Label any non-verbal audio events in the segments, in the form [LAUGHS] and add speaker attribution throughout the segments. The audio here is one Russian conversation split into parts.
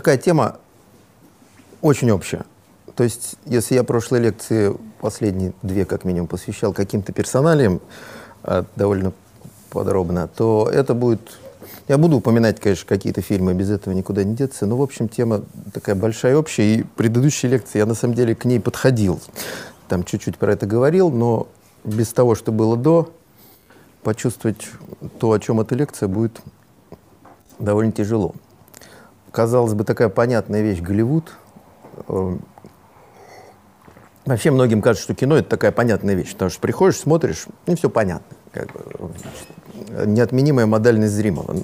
Speaker 1: такая тема очень общая. То есть, если я прошлой лекции, последние две как минимум, посвящал каким-то персоналиям э, довольно подробно, то это будет... Я буду упоминать, конечно, какие-то фильмы, без этого никуда не деться, но, в общем, тема такая большая, общая, и предыдущие лекции я, на самом деле, к ней подходил. Там чуть-чуть про это говорил, но без того, что было до, почувствовать то, о чем эта лекция, будет довольно тяжело. Казалось бы, такая понятная вещь Голливуд. Э, вообще многим кажется, что кино это такая понятная вещь, потому что приходишь, смотришь, и все понятно. Как бы, неотменимая модальность зримого.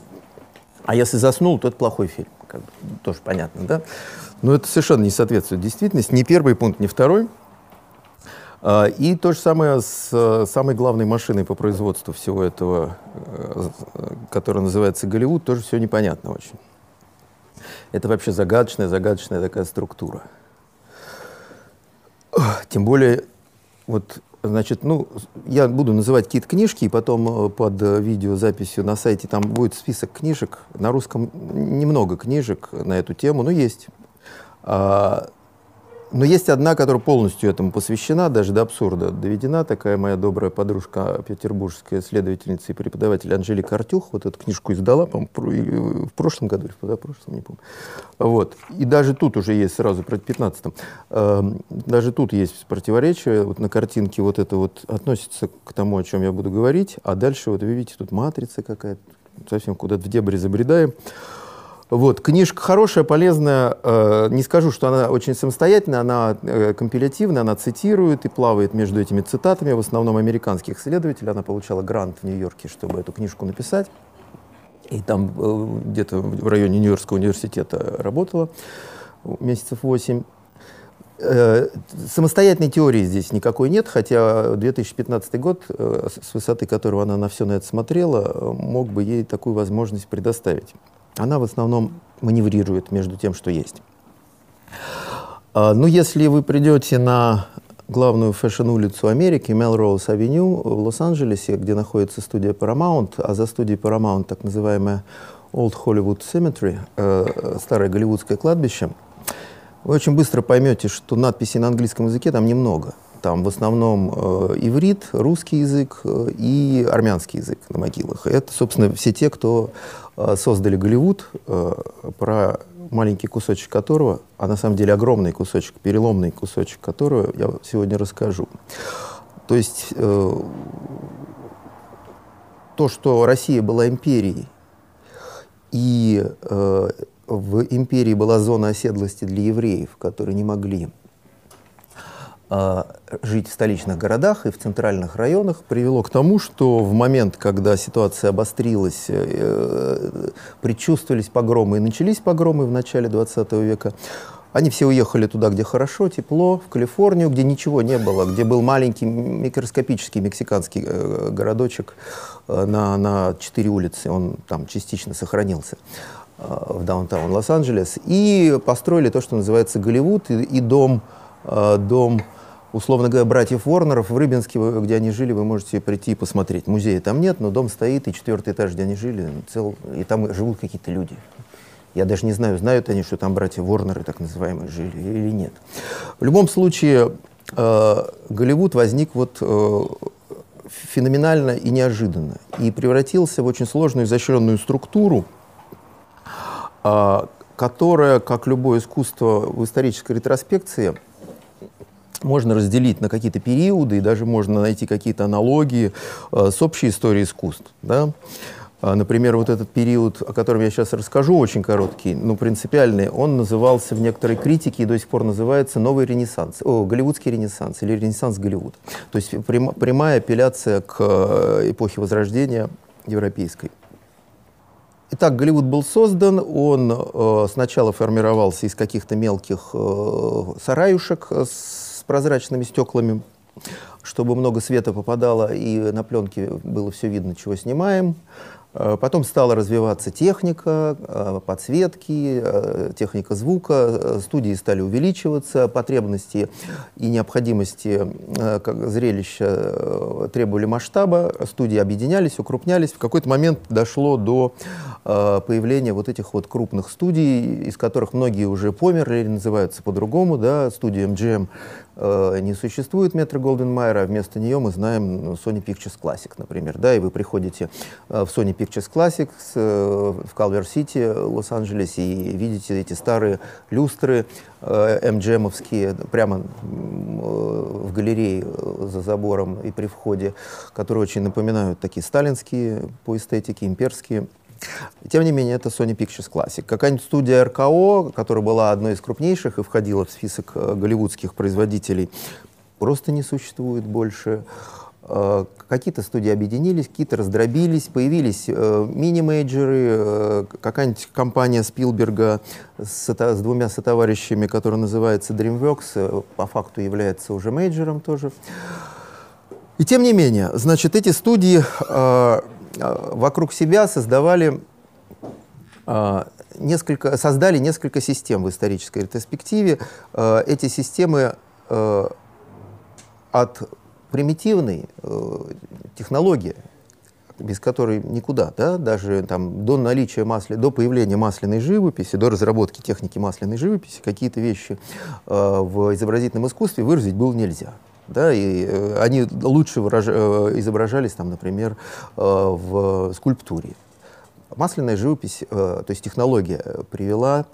Speaker 1: А если заснул, то это плохой фильм. Как бы, тоже понятно, да? Но это совершенно не соответствует действительности. Ни первый пункт, ни второй. А, и то же самое с э, самой главной машиной по производству всего этого, э, которая называется Голливуд, тоже все непонятно очень. Это вообще загадочная, загадочная такая структура. Тем более, вот, значит, ну, я буду называть какие-то книжки, и потом э, под видеозаписью на сайте там будет список книжек. На русском немного книжек на эту тему, но есть. А, но есть одна, которая полностью этому посвящена, даже до абсурда доведена. Такая моя добрая подружка, петербургская следовательница и преподаватель Анжелика Артюх, вот эту книжку издала, по в прошлом году или в позапрошлом, не помню. Вот. И даже тут уже есть сразу, про 15 эм, даже тут есть противоречие. Вот на картинке вот это вот относится к тому, о чем я буду говорить, а дальше вот вы видите, тут матрица какая-то, совсем куда-то в дебри забредаем. Вот, книжка хорошая, полезная. Э, не скажу, что она очень самостоятельная, она э, компилятивная, она цитирует и плавает между этими цитатами, в основном американских исследователей. Она получала грант в Нью-Йорке, чтобы эту книжку написать. И там э, где-то в районе Нью-Йоркского университета работала месяцев восемь. Самостоятельной теории здесь никакой нет, хотя 2015 год, с высоты которого она на все на это смотрела, мог бы ей такую возможность предоставить она в основном маневрирует между тем, что есть. А, ну, если вы придете на главную фэшн-улицу Америки, Melrose Авеню в Лос-Анджелесе, где находится студия Paramount, а за студией Paramount так называемая Old Hollywood Cemetery, э, старое голливудское кладбище, вы очень быстро поймете, что надписей на английском языке там немного. Там в основном э, иврит, русский язык э, и армянский язык на могилах. Это, собственно, все те, кто Э, создали Голливуд, э, про маленький кусочек которого, а на самом деле огромный кусочек, переломный кусочек которого я сегодня расскажу. То есть э, то, что Россия была империей, и в империи была зона оседлости для евреев, которые не могли жить в столичных городах и в центральных районах привело к тому, что в момент, когда ситуация обострилась, э, предчувствовались погромы и начались погромы в начале 20 века, они все уехали туда, где хорошо, тепло, в Калифорнию, где ничего не было, где был маленький микроскопический мексиканский э, городочек э, на, на четыре улицы, он там частично сохранился в даунтаун Лос-Анджелес, и построили то, что называется Голливуд, и, и дом, дом условно говоря, братьев Ворнеров в Рыбинске, где они жили, вы можете прийти и посмотреть. Музея там нет, но дом стоит, и четвертый этаж, где они жили, цел, и там живут какие-то люди. Я даже не знаю, знают они, что там братья Ворнеры, так называемые, жили или нет. В любом случае, э, Голливуд возник вот э, феноменально и неожиданно, и превратился в очень сложную, изощренную структуру, э, которая, как любое искусство в исторической ретроспекции, можно разделить на какие-то периоды, и даже можно найти какие-то аналогии э, с общей историей искусств. Да? А, например, вот этот период, о котором я сейчас расскажу, очень короткий, но принципиальный, он назывался в некоторой критике и до сих пор называется «Новый ренессанс», о, «Голливудский ренессанс» или «Ренессанс Голливуд». То есть прям, прямая апелляция к э, эпохе Возрождения европейской. Итак, Голливуд был создан, он э, сначала формировался из каких-то мелких э, сараюшек с прозрачными стеклами, чтобы много света попадало и на пленке было все видно, чего снимаем. Э, потом стала развиваться техника, э, подсветки, э, техника звука, студии стали увеличиваться, потребности и необходимости как зрелища требовали масштаба, студии объединялись, укрупнялись. В какой-то момент дошло до появление вот этих вот крупных студий, из которых многие уже померли или называются по-другому, да, студия MGM не существует Метро-Голдвин-Майера, а вместо нее мы знаем ну, Sony Pictures Classic, например, да, и вы приходите э, в Sony Pictures Classic э, в Калвер-Сити, Лос-Анджелесе, и видите эти старые люстры э, MGM-овские прямо э, в галерее э, за забором и при входе, которые очень напоминают такие сталинские по эстетике, имперские. Тем не менее, это Sony Pictures Classic. Какая-нибудь студия RKO, которая была одной из крупнейших и входила в список э, голливудских производителей, просто не существует больше. Э, какие-то студии объединились, какие-то раздробились, появились э, мини-мейджеры, э, какая-нибудь компания Спилберга с, с двумя сотоварищами, которая называется DreamWorks, э, по факту является уже мейджером тоже. И тем не менее, значит, эти студии э, вокруг себя создавали э, несколько, создали несколько систем в исторической ретроспективе. Э, эти системы от примитивной технологии, без которой никуда, да, даже там, до наличия масля, до появления масляной живописи, до разработки техники масляной живописи, какие-то вещи э, в изобразительном искусстве выразить было нельзя да, и э, они лучше выраж... э, изображались, там, например, э, в скульптуре. Масляная живопись, то есть технология привела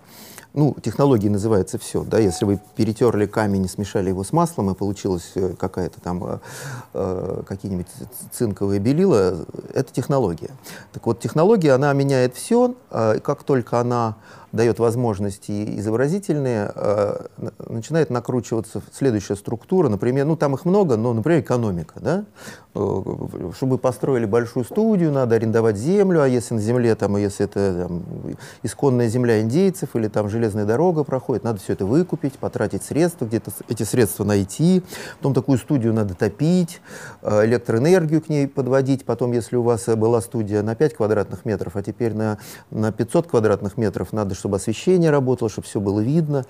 Speaker 1: ну, технологией называется все, да, если вы перетерли камень смешали его с маслом, и получилась э, какая-то там, какие-нибудь цинковые белила, это технология. Так вот, технология, она меняет все, э, как только она дает возможности изобразительные, э, начинает накручиваться следующая структура, например, ну там их много, но, например, экономика, да, чтобы построили большую студию, надо арендовать землю, а если на земле, там, если это там, исконная земля индейцев или там железная дорога проходит, надо все это выкупить, потратить средства, где-то эти средства найти, потом такую студию надо топить, э, электроэнергию к ней подводить, потом, если у вас была студия на 5 квадратных метров, а теперь на, на 500 квадратных метров, надо, чтобы освещение работало, чтобы все было видно.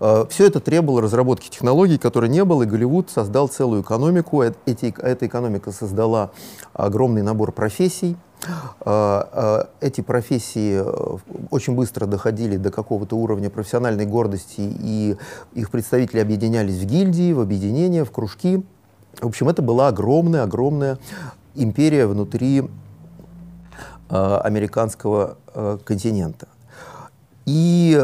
Speaker 1: Э, все это требовало разработки технологий, которой не было, и Голливуд создал целую экономику. Эти, эта экономика создала огромный набор профессий, э, э, эти профессии очень быстро доходили до какого-то уровня профессиональной гордости, и их представители объединялись в гильдии, в объединения, в кружки. В общем, это была огромная-огромная империя внутри американского континента. И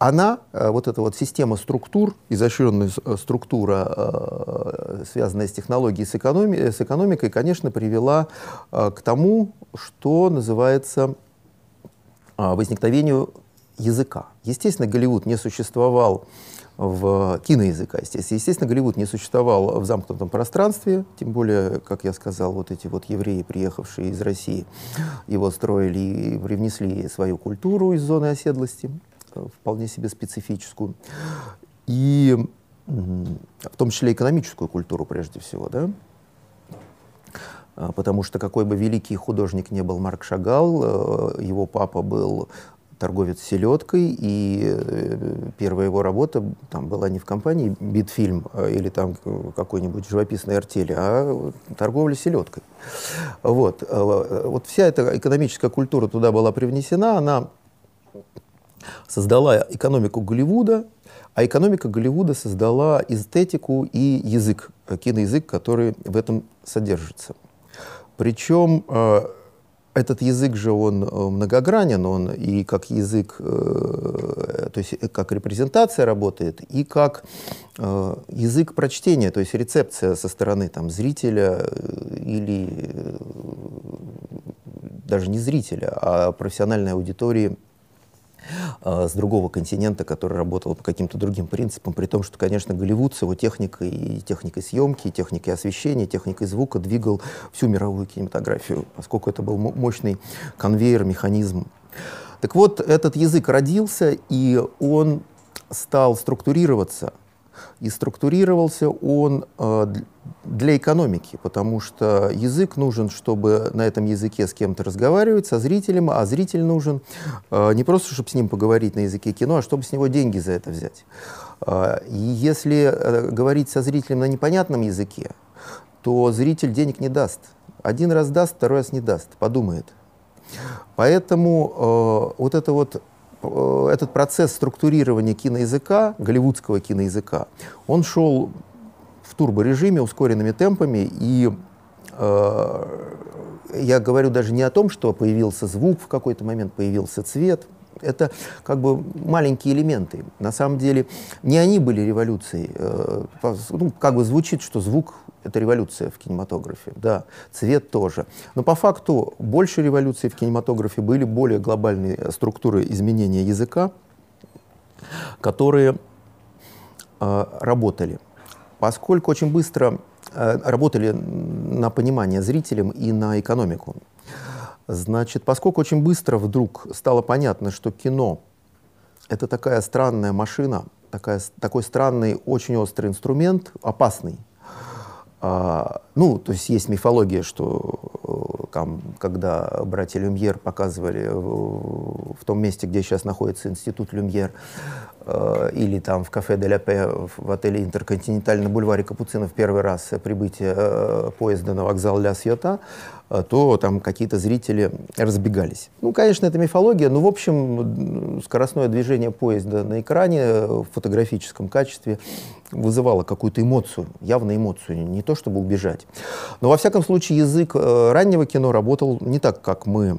Speaker 1: она, э, вот эта вот система структур, изощренная э, структура, э, связанная с технологией, с, экономи с экономикой, конечно, привела к тому, что называется возникновению языка. Естественно, Голливуд не существовал в киноязыка, естественно. Естественно, Голливуд не существовал в замкнутом пространстве, тем более, как я сказал, вот эти вот евреи, приехавшие из России, его строили и привнесли свою культуру из зоны оседлости, вполне себе специфическую, и в том числе экономическую культуру прежде всего, да, а, потому что какой бы великий художник не был Марк Шагал, э, его папа был торговец селедкой, и э, первая его работа там была не в компании «Битфильм» а, или там какой-нибудь живописной артели, а торговля селедкой. Вот. Вот вся эта экономическая культура туда была привнесена, она создала экономику Голливуда, а экономика Голливуда создала эстетику и язык, киноязык, который в этом содержится. Причем а, этот язык же он э, многогранен, он и как язык, э, то есть э, как репрезентация работает, и как э, язык прочтения, то есть рецепция со стороны там, зрителя э, или э, даже не зрителя, а профессиональной аудитории а, с другого континента, который работал по каким-то другим принципам, при том, что, конечно, Голливуд с его техникой, и техникой съемки, и техникой освещения, техникой звука двигал всю мировую кинематографию, поскольку это был мощный конвейер, механизм. Так вот, этот язык родился, и он стал структурироваться и структурировался он э, для экономики, потому что язык нужен, чтобы на этом языке с кем-то разговаривать, со зрителем, а зритель нужен э, не просто, чтобы с ним поговорить на языке кино, а чтобы с него деньги за это взять. Э, и если говорить со зрителем на непонятном языке, то зритель денег не даст. Один раз даст, второй раз не даст, подумает. Поэтому э, вот это вот этот процесс структурирования киноязыка, голливудского киноязыка, он шел в турборежиме, ускоренными темпами, и э, я говорю даже не о том, что появился звук в какой-то момент, появился цвет, это как бы маленькие элементы. На самом деле не они были революцией. Э, ну, как бы звучит, что звук — это революция в кинематографе. Да, цвет тоже. Но по факту больше революций в кинематографе были более глобальные структуры изменения языка, которые э, работали. Поскольку очень быстро э, работали на понимание зрителям и на экономику. Значит, поскольку очень быстро вдруг стало понятно, что кино — это такая странная машина, такая, такой странный, очень острый инструмент, опасный. А, ну, то есть есть мифология, что э, там, когда братья Люмьер показывали в, том месте, где сейчас находится институт Люмьер, э, или там в кафе де Пе в отеле Интерконтиненталь на бульваре Капуцинов первый раз прибытие э, поезда на вокзал Ля Сьота, то там какие-то зрители разбегались. Ну, конечно, это мифология, но, в общем, скоростное движение поезда на экране в фотографическом качестве вызывало какую-то эмоцию, явно эмоцию, не то чтобы убежать. Но, во всяком случае, язык э, раннего кино работал не так, как мы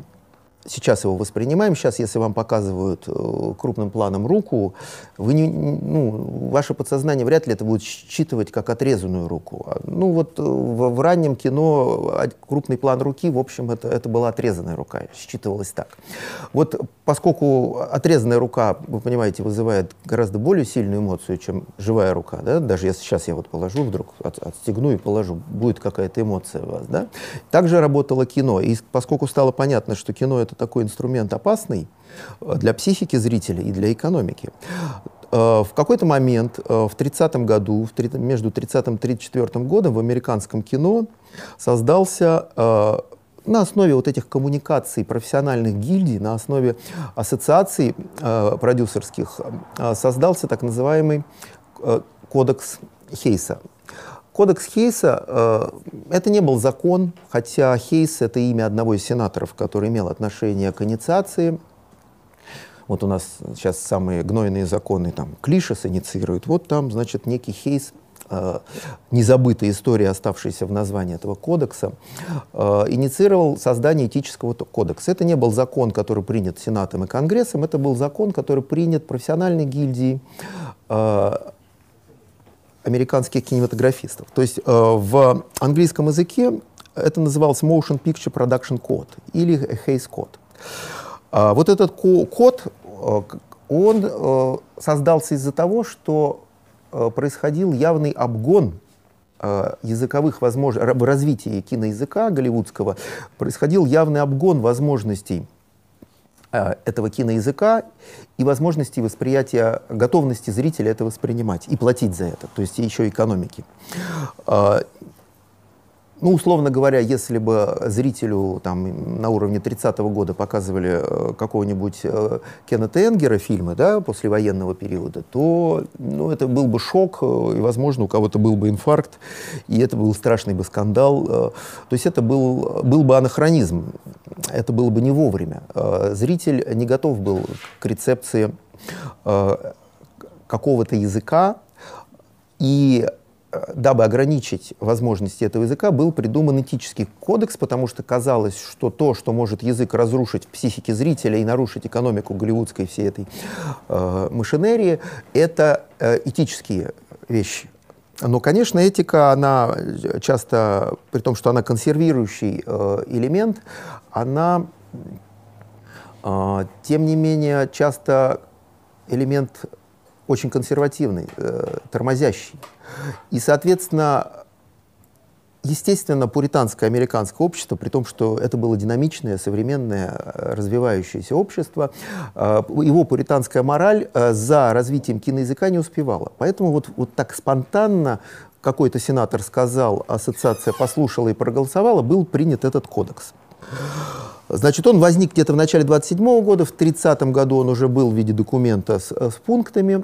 Speaker 1: сейчас его воспринимаем. Сейчас, если вам показывают э, крупным планом руку, вы не, ну, ваше подсознание вряд ли это будет считывать как отрезанную руку. А, ну вот э, в, в раннем кино а, крупный план руки, в общем, это, это была отрезанная рука, считывалось так. Вот поскольку отрезанная рука, вы понимаете, вызывает гораздо более сильную эмоцию, чем живая рука, да? даже если сейчас я вот положу вдруг, от, отстегну и положу, будет какая-то эмоция у вас. Да? Также работало кино, и поскольку стало понятно, что кино — это такой инструмент опасный э, для психики зрителя и для экономики, э, в какой-то момент, э, в 30-м году, между 30 и 34 годом в американском кино создался на основе вот этих коммуникаций профессиональных гильдий, на основе ассоциаций продюсерских создался так называемый кодекс Хейса. Кодекс Хейса э, это не был закон, хотя Хейс это имя одного из сенаторов, который имел отношение к инициации. Вот у нас сейчас самые гнойные законы там Клишес инициируют. Вот там, значит, некий Хейс э, незабытая история, оставшаяся в названии этого кодекса, э, инициировал создание этического кодекса. Это не был закон, который принят Сенатом и Конгрессом, это был закон, который принят профессиональной гильдией э, американских кинематографистов. То есть э, в английском языке это называлось Motion Picture Production Code или Hays Code. Э, вот этот код, э, он э, создался из-за того, что Э, происходил явный обгон э, языковых возможностей, в развитии киноязыка голливудского происходил явный обгон возможностей этого киноязыка и возможности восприятия, готовности зрителя это воспринимать и платить за это, то есть еще экономики. Ну, условно говоря, если бы зрителю там, на уровне 30-го года показывали э, какого-нибудь э, Кеннета Энгера фильмы да, после военного периода, то ну, это был бы шок, э, и, возможно, у кого-то был бы инфаркт, и это был страшный бы скандал. Э, то есть это был, был бы анахронизм, это было бы не вовремя. Зритель не готов был к рецепции э, какого-то языка, и дабы ограничить возможности этого языка, был придуман этический кодекс, потому что казалось, что то, что может язык разрушить в психике зрителя и нарушить экономику голливудской всей этой э, машинерии, это э, этические вещи. Но, конечно, этика, она часто, при том, что она консервирующий э, элемент, она, э, тем не менее, часто элемент очень консервативный, э, тормозящий. И, соответственно, естественно, пуританское американское общество, при том, что это было динамичное, современное, э, развивающееся общество, э, его пуританская мораль э, за развитием киноязыка не успевала. Поэтому вот, вот так спонтанно какой-то сенатор сказал, ассоциация послушала и проголосовала, был принят этот кодекс. Значит, он возник где-то в начале 27 года, в 30 году он уже был в виде документа с, с пунктами,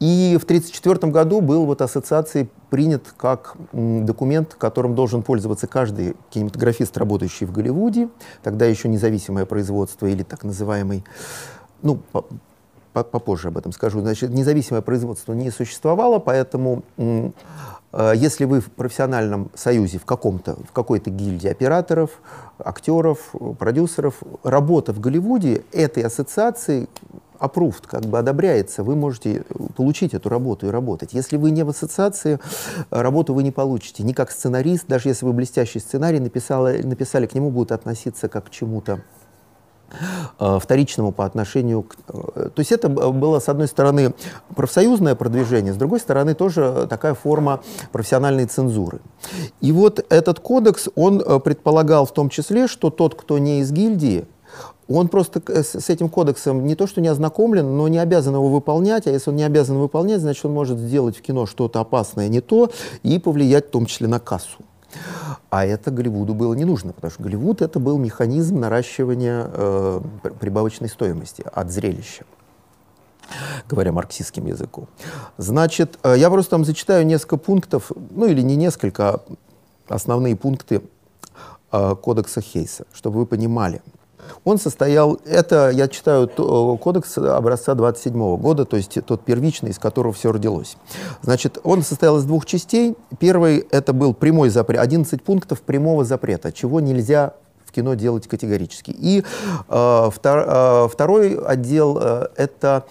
Speaker 1: и в 1934 году был вот ассоциацией принят как документ, которым должен пользоваться каждый кинематографист, работающий в Голливуде, тогда еще независимое производство или так называемый, ну, попозже об этом скажу. Значит, независимое производство не существовало, поэтому э, если вы в профессиональном союзе, в каком-то, в какой-то гильдии операторов, актеров, продюсеров, работа в Голливуде этой ассоциации approved, как бы одобряется, вы можете получить эту работу и работать. Если вы не в ассоциации, работу вы не получите. Не как сценарист, даже если вы блестящий сценарий написали, написали к нему будут относиться как к чему-то Э, вторичному по отношению к... Э, то есть это было, с одной стороны, профсоюзное продвижение, с другой стороны, тоже такая форма профессиональной цензуры. И вот этот кодекс, он э, предполагал в том числе, что тот, кто не из гильдии, он просто с этим кодексом не то что не ознакомлен, но не обязан его выполнять, а если он не обязан выполнять, значит он может сделать в кино что-то опасное не то и повлиять в том числе на кассу. А это Голливуду было не нужно, потому что Голливуд это был механизм наращивания э, прибавочной стоимости от зрелища говоря марксистским языком. Значит, э, я просто вам зачитаю несколько пунктов, ну или не несколько, а основные пункты э, кодекса Хейса, чтобы вы понимали, он состоял, это я читаю кодекс образца 27 года, то есть тот первичный, из которого все родилось. Значит, он состоял из двух частей. Первый это был прямой запрет, 11 пунктов прямого запрета, чего нельзя в кино делать категорически. И э, втор, э, второй отдел э, это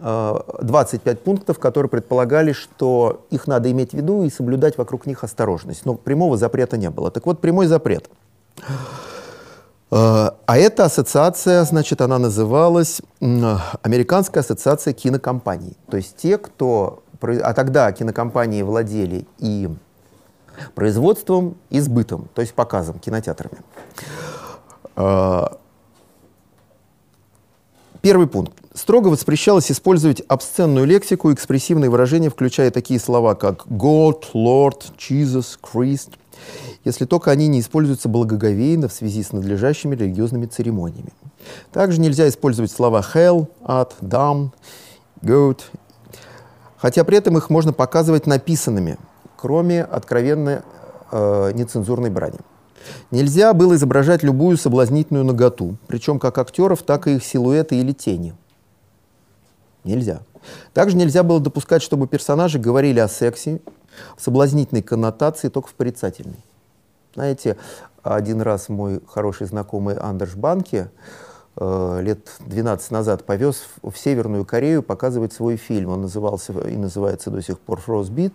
Speaker 1: 25 э, пунктов, которые предполагали, что их надо иметь в виду и соблюдать вокруг них осторожность. Но прямого запрета не было. Так вот, прямой запрет. Э, а эта ассоциация, значит, она называлась Американская ассоциация кинокомпаний. То есть те, кто... А тогда кинокомпании владели и производством, и сбытом, то есть показом, кинотеатрами. Э, первый пункт. Строго воспрещалось использовать обсценную лексику и экспрессивные выражения, включая такие слова, как God, Lord, Jesus, Christ – если только они не используются благоговейно в связи с надлежащими религиозными церемониями. Также нельзя использовать слова hell, ад, damn, goat, хотя при этом их можно показывать написанными, кроме откровенно э, нецензурной брани. Нельзя было изображать любую соблазнительную наготу, причем как актеров, так и их силуэты или тени. Нельзя. Также нельзя было допускать, чтобы персонажи говорили о сексе в соблазнительной коннотации, только в порицательной. Знаете, один раз мой хороший знакомый Андерш Банки э, лет 12 назад повез в, Северную Корею показывать свой фильм. Он назывался и называется до сих пор «Фростбит».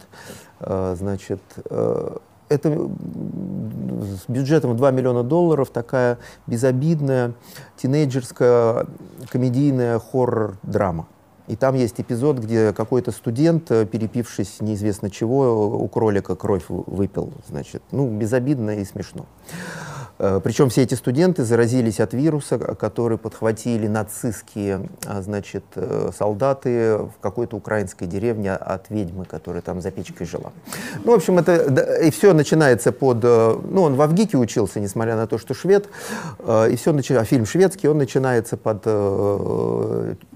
Speaker 1: Э, значит, э, это с бюджетом в 2 миллиона долларов такая безобидная тинейджерская комедийная хоррор-драма. И там есть эпизод, где какой-то студент, э, перепившись неизвестно чего, у кролика кровь выпил. Значит, ну, безобидно и смешно. Э, Причем все эти студенты заразились от вируса, который подхватили нацистские а, значит, э, солдаты в какой-то украинской деревне от ведьмы, которая там за печкой жила. Ну, в общем, это и все начинается под... Ну, он в Авгике учился, несмотря на то, что швед, и все начинается... Фильм шведский, он начинается под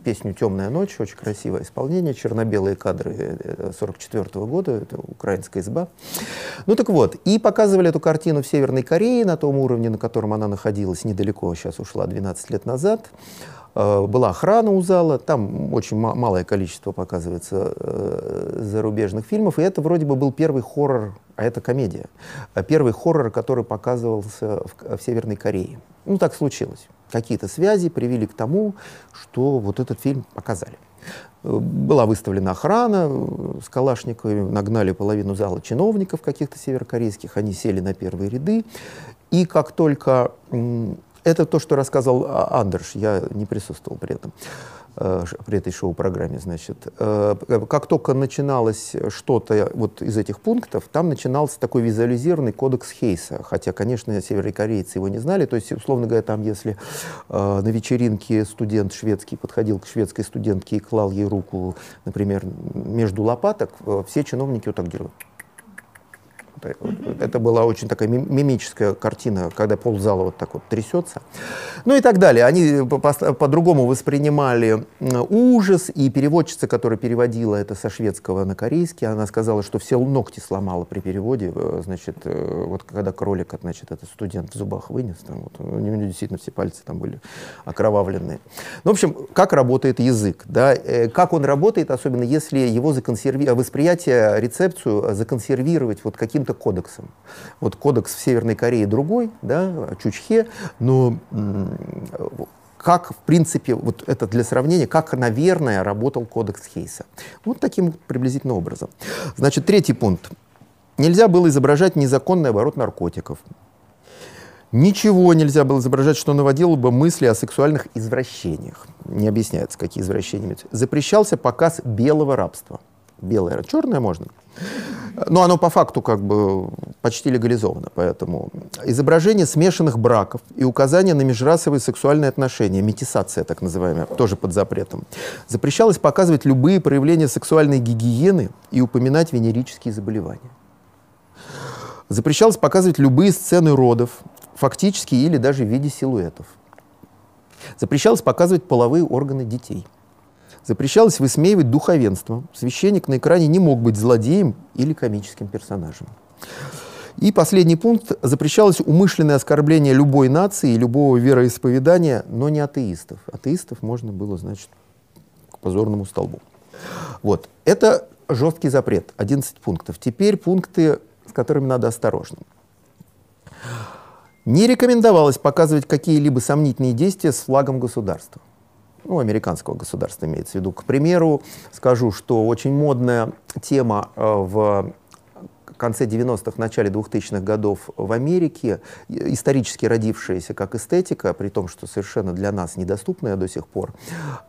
Speaker 1: песню «Темная ночь», очень красивое исполнение, черно-белые кадры 44 -го года, это украинская изба. Ну, так вот, и показывали эту картину в Северной Корее на том уровне, на котором она находилась недалеко, сейчас ушла 12 лет назад. Э, была охрана у зала, там очень малое количество показывается э, зарубежных фильмов, и это вроде бы был первый хоррор, а это комедия, первый хоррор, который показывался в, в Северной Корее. Ну, так случилось. Какие-то связи привели к тому, что вот этот фильм показали. Была выставлена охрана с Калашниковыми, нагнали половину зала чиновников каких-то северокорейских, они сели на первые ряды, и как только... Это то, что рассказал а, Андерш, я не присутствовал при этом при этой шоу-программе, значит, э, как только начиналось что-то вот из этих пунктов, там начинался такой визуализированный кодекс Хейса, хотя, конечно, северокорейцы его не знали, то есть, условно говоря, там, если э, на вечеринке студент шведский подходил к шведской студентке и клал ей руку, например, между лопаток, все чиновники вот так делают это, была очень такая мимическая картина, когда ползала вот так вот трясется. Ну и так далее. Они по-другому по воспринимали ужас, и переводчица, которая переводила это со шведского на корейский, она сказала, что все ногти сломала при переводе, э, значит, э, вот когда кролик, значит, этот студент в зубах вынес, там, вот, у него действительно все пальцы там были окровавленные. Ну, в общем, как работает язык, да, э, как он работает, особенно если его законсервировать, восприятие, рецепцию законсервировать вот каким-то кодексом. Вот кодекс в Северной Корее другой, да, Чучхе, но как, в принципе, вот это для сравнения, как, наверное, работал кодекс Хейса. Вот таким приблизительно образом. Значит, третий пункт. Нельзя было изображать незаконный оборот наркотиков. Ничего нельзя было изображать, что наводило бы мысли о сексуальных извращениях. Не объясняется, какие извращения. Запрещался показ белого рабства. Белое, черное можно. Но оно по факту как бы почти легализовано, поэтому изображение смешанных браков и указание на межрасовые сексуальные отношения, метисация так называемая, тоже под запретом. Запрещалось показывать любые проявления сексуальной гигиены и упоминать венерические заболевания. Запрещалось показывать любые сцены родов, фактически или даже в виде силуэтов. Запрещалось показывать половые органы детей. Запрещалось высмеивать духовенство. Священник на экране не мог быть злодеем или комическим персонажем. И последний пункт. Запрещалось умышленное оскорбление любой нации и любого вероисповедания, но не атеистов. Атеистов можно было, значит, к позорному столбу. Вот. Это жесткий запрет, 11 пунктов. Теперь пункты, с которыми надо осторожно. Не рекомендовалось показывать какие-либо сомнительные действия с флагом государства. Ну, американского государства имеется в виду. К примеру, скажу, что очень модная тема э, в конце 90-х, начале 2000-х годов в Америке, исторически родившаяся как эстетика, при том, что совершенно для нас недоступная до сих пор,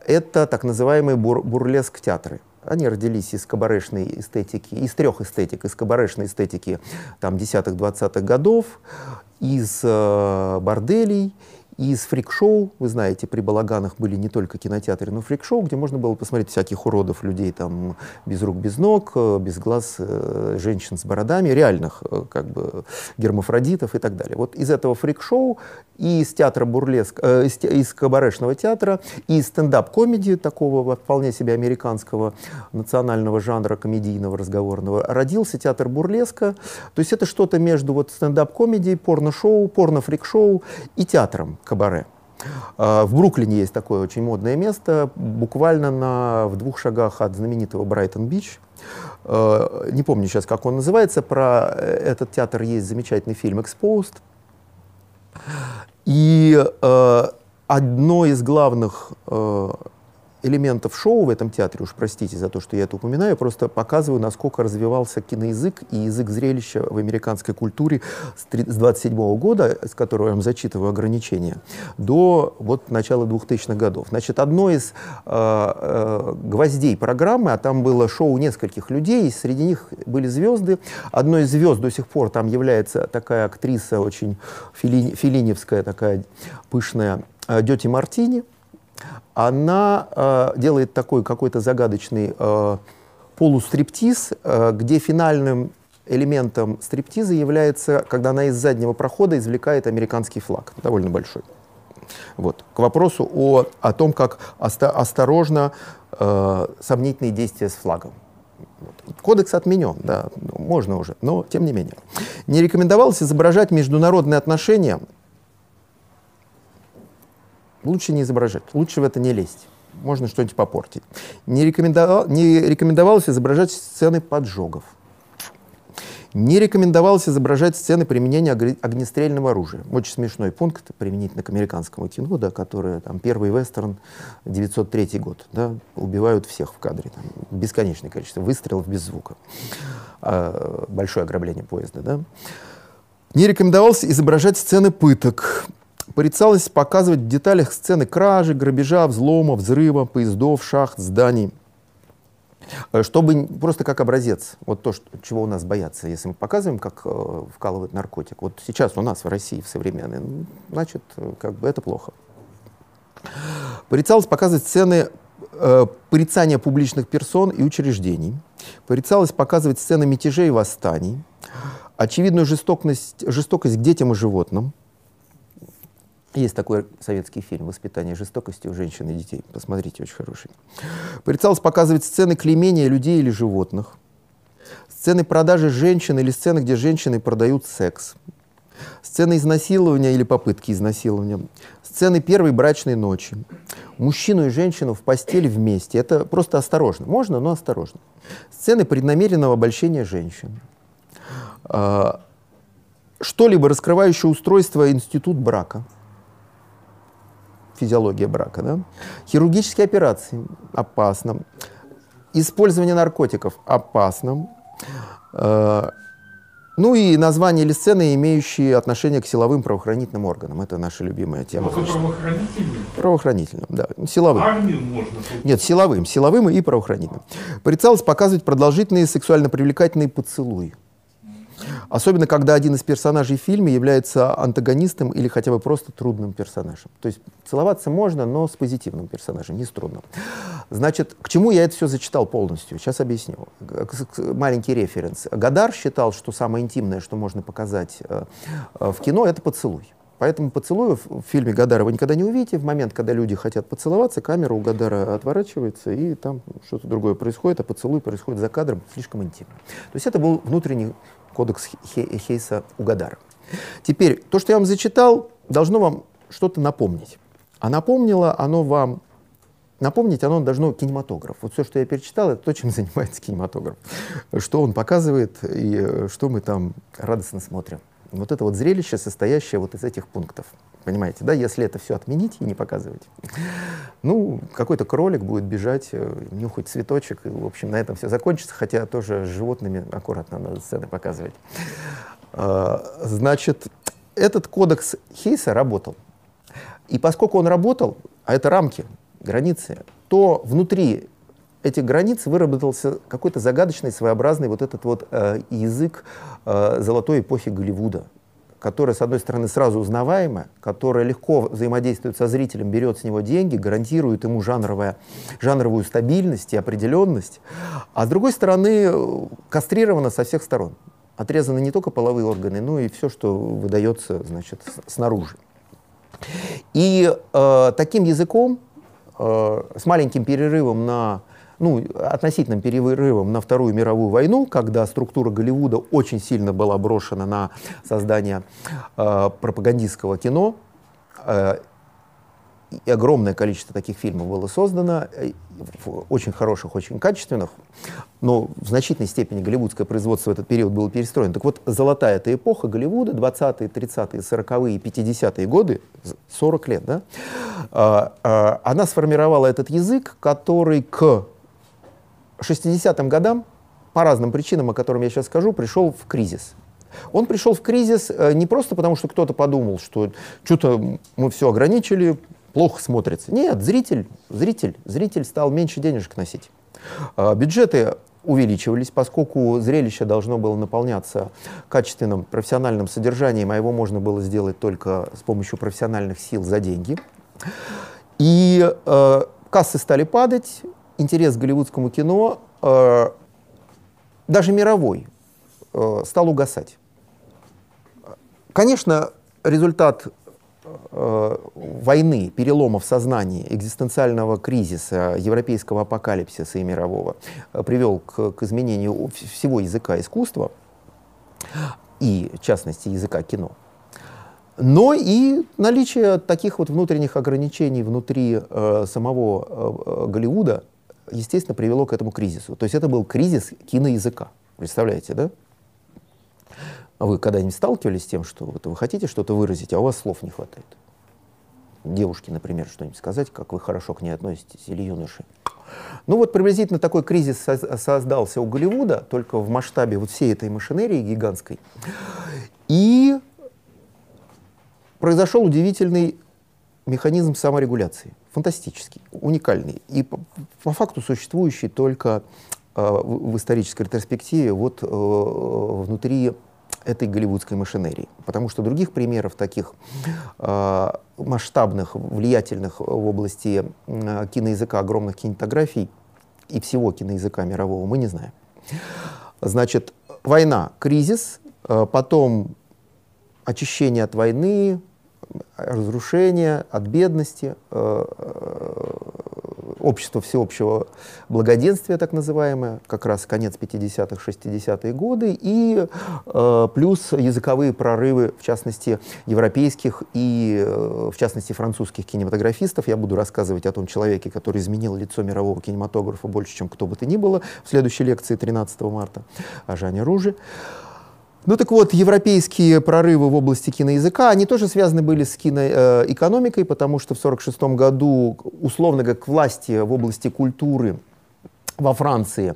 Speaker 1: это так называемые бур бурлеск-театры. Они родились из кабарешной эстетики, из трех эстетик, из кабарешной эстетики там, 10-20-х годов, из э, борделей, из фрик-шоу, вы знаете, при балаганах были не только кинотеатры, но фрик-шоу, где можно было посмотреть всяких уродов, людей там без рук, без ног, э, без глаз, э, женщин с бородами, реальных э, как бы гермафродитов и так далее. Вот из этого фрик-шоу и из театра бурлеск, э, из, из кабарешного театра, и из стендап-комедии такого вполне себе американского национального жанра комедийного, разговорного, родился театр бурлеска. То есть это что-то между вот стендап-комедией, порно-шоу, порно-фрик-шоу и театром кабаре. А, в Бруклине есть такое очень модное место, буквально на, в двух шагах от знаменитого Брайтон-Бич. А, не помню сейчас, как он называется. Про э, этот театр есть замечательный фильм «Exposed». И э, одно из главных э, элементов шоу в этом театре, уж простите за то, что я это упоминаю, просто показываю, насколько развивался киноязык и язык зрелища в американской культуре с 27 года, с которого я вам зачитываю ограничения, до вот начала 2000-х годов. Значит, одно из э, э, гвоздей программы, а там было шоу нескольких людей, и среди них были звезды. Одной из звезд до сих пор там является такая актриса, очень фили, филиневская, такая пышная, э, Дети Мартини, она э, делает такой какой-то загадочный э, полустриптиз, э, где финальным элементом стриптиза является, когда она из заднего прохода извлекает американский флаг, довольно большой. Вот. К вопросу о, о том, как оста осторожно э, сомнительные действия с флагом. Кодекс отменен, да, можно уже, но тем не менее. Не рекомендовалось изображать международные отношения лучше не изображать, лучше в это не лезть. Можно что-нибудь попортить. Не, рекомендовал, не рекомендовалось изображать сцены поджогов. Не рекомендовалось изображать сцены применения огнестрельного оружия. Очень смешной пункт применительно к американскому кино, да, которое там первый вестерн 903 год, да, убивают всех в кадре, там, бесконечное количество выстрелов без звука, а, большое ограбление поезда, да. Не рекомендовалось изображать сцены пыток, порицалось показывать в деталях сцены кражи, грабежа, взлома, взрыва, поездов, шахт, зданий. Э, чтобы просто как образец, вот то, что, чего у нас боятся, если мы показываем, как э, вкалывают наркотик. Вот сейчас у нас в России, в современной, значит, э, как бы это плохо. Порицалось показывать сцены э, порицания публичных персон и учреждений. Порицалось показывать сцены мятежей и восстаний. очевидную жестокость, жестокость к детям и животным. Есть такой советский фильм «Воспитание жестокости у женщин и детей». Посмотрите, очень хороший. Порицалось показывать сцены клеймения людей или животных, сцены продажи женщин или сцены, где женщины продают секс, сцены изнасилования или попытки изнасилования, сцены первой брачной ночи, мужчину и женщину в постели вместе. Это просто осторожно. Можно, но осторожно. Сцены преднамеренного обольщения женщин. А, что-либо раскрывающее устройство институт брака. Физиология брака. Да? Хирургические операции. Опасно. Использование наркотиков. Опасно. А, ну и названия или сцены, имеющие отношение к силовым правоохранительным органам. Это наша любимая тема.
Speaker 2: Ну, правоохранительным?
Speaker 1: Правоохранительным, да. Силовым.
Speaker 2: Армию можно?
Speaker 1: Нет, силовым. Силовым и правоохранительным. Порицалось показывать продолжительные сексуально привлекательные поцелуи. Особенно, когда один из персонажей в фильме является антагонистом или хотя бы просто трудным персонажем. То есть целоваться можно, но с позитивным персонажем, не с трудным. Значит, к чему я это все зачитал полностью? Сейчас объясню. Маленький референс. Гадар считал, что самое интимное, что можно показать э, э, в кино, это поцелуй. Поэтому поцелуев в фильме Гадара вы никогда не увидите. В момент, когда люди хотят поцеловаться, камера у Гадара отворачивается, и там что-то другое происходит, а поцелуй происходит за кадром слишком интимно. То есть это был внутренний кодекс Хейса Угадара. Теперь, то, что я вам зачитал, должно вам что-то напомнить. А напомнило оно вам, напомнить оно должно кинематограф. Вот все, что я перечитал, это то, чем [LAUGHS] занимается кинематограф. Что он показывает и что мы там радостно смотрим. Вот это вот зрелище, состоящее вот из этих пунктов. Понимаете, да, если это все отменить и не показывать. Ну, какой-то кролик будет бежать, э, нюхать цветочек, и, в общем, на этом все закончится, хотя тоже с животными аккуратно надо сцены показывать. А, значит, этот кодекс Хейса работал. И поскольку он работал, а это рамки, границы, то внутри этих границ выработался какой-то загадочный, своеобразный вот этот вот э, язык э, золотой эпохи Голливуда, которая, с одной стороны, сразу узнаваемая, которая легко взаимодействует со зрителем, берет с него деньги, гарантирует ему жанровая, жанровую стабильность и определенность, а с другой стороны, кастрирована со всех сторон. Отрезаны не только половые органы, но и все, что выдается значит, снаружи. И э, таким языком, э, с маленьким перерывом на ну, относительным перерывом на Вторую мировую войну, когда структура Голливуда очень сильно была брошена на создание э, пропагандистского кино, э, и огромное количество таких фильмов было создано, э, очень хороших, очень качественных, но в значительной степени голливудское производство в этот период было перестроено. Так вот, золотая эта эпоха Голливуда, 20-е, 30-е, 40-е, 50-е годы, 40 лет, да, а, а, она сформировала этот язык, который к 60-м годам, по разным причинам, о которых я сейчас скажу, пришел в кризис. Он пришел в кризис э, не просто потому, что кто-то подумал, что что-то мы все ограничили, плохо смотрится. Нет, зритель, зритель, зритель стал меньше денежек носить. А, бюджеты увеличивались, поскольку зрелище должно было наполняться качественным профессиональным содержанием, а его можно было сделать только с помощью профессиональных сил за деньги. И э, кассы стали падать, интерес к голливудскому кино, э, даже мировой, э, стал угасать. Конечно, результат э, войны, перелома в сознании, экзистенциального кризиса, европейского апокалипсиса и мирового э, привел к, к изменению всего языка искусства и, в частности, языка кино. Но и наличие таких вот внутренних ограничений внутри э, самого э, Голливуда естественно, привело к этому кризису. То есть это был кризис киноязыка. Представляете, да? А вы когда-нибудь сталкивались с тем, что вот вы хотите что-то выразить, а у вас слов не хватает? Девушке, например, что-нибудь сказать, как вы хорошо к ней относитесь, или юноше. Ну вот приблизительно такой кризис создался у Голливуда, только в масштабе вот всей этой машинерии гигантской. И произошел удивительный механизм саморегуляции. Фантастический, уникальный. И по, по факту существующий только э, в, исторической ретроспективе вот э, внутри этой голливудской машинерии. Потому что других примеров таких э, масштабных, влиятельных в области киноязыка, огромных кинематографий и всего киноязыка мирового мы не знаем. Значит, война, кризис, потом очищение от войны, разрушения, от бедности, э, э, общество всеобщего благоденствия, так называемое, как раз конец 50-х, 60-е годы, и э, плюс языковые прорывы, в частности, европейских и, в частности, французских кинематографистов. Я буду рассказывать о том человеке, который изменил лицо мирового кинематографа больше, чем кто бы то ни было, в следующей лекции 13 марта, о Жане Руже. Ну так вот, европейские прорывы в области киноязыка, они тоже связаны были с киноэкономикой, потому что в 1946 году, условно говоря, к власти в области культуры во Франции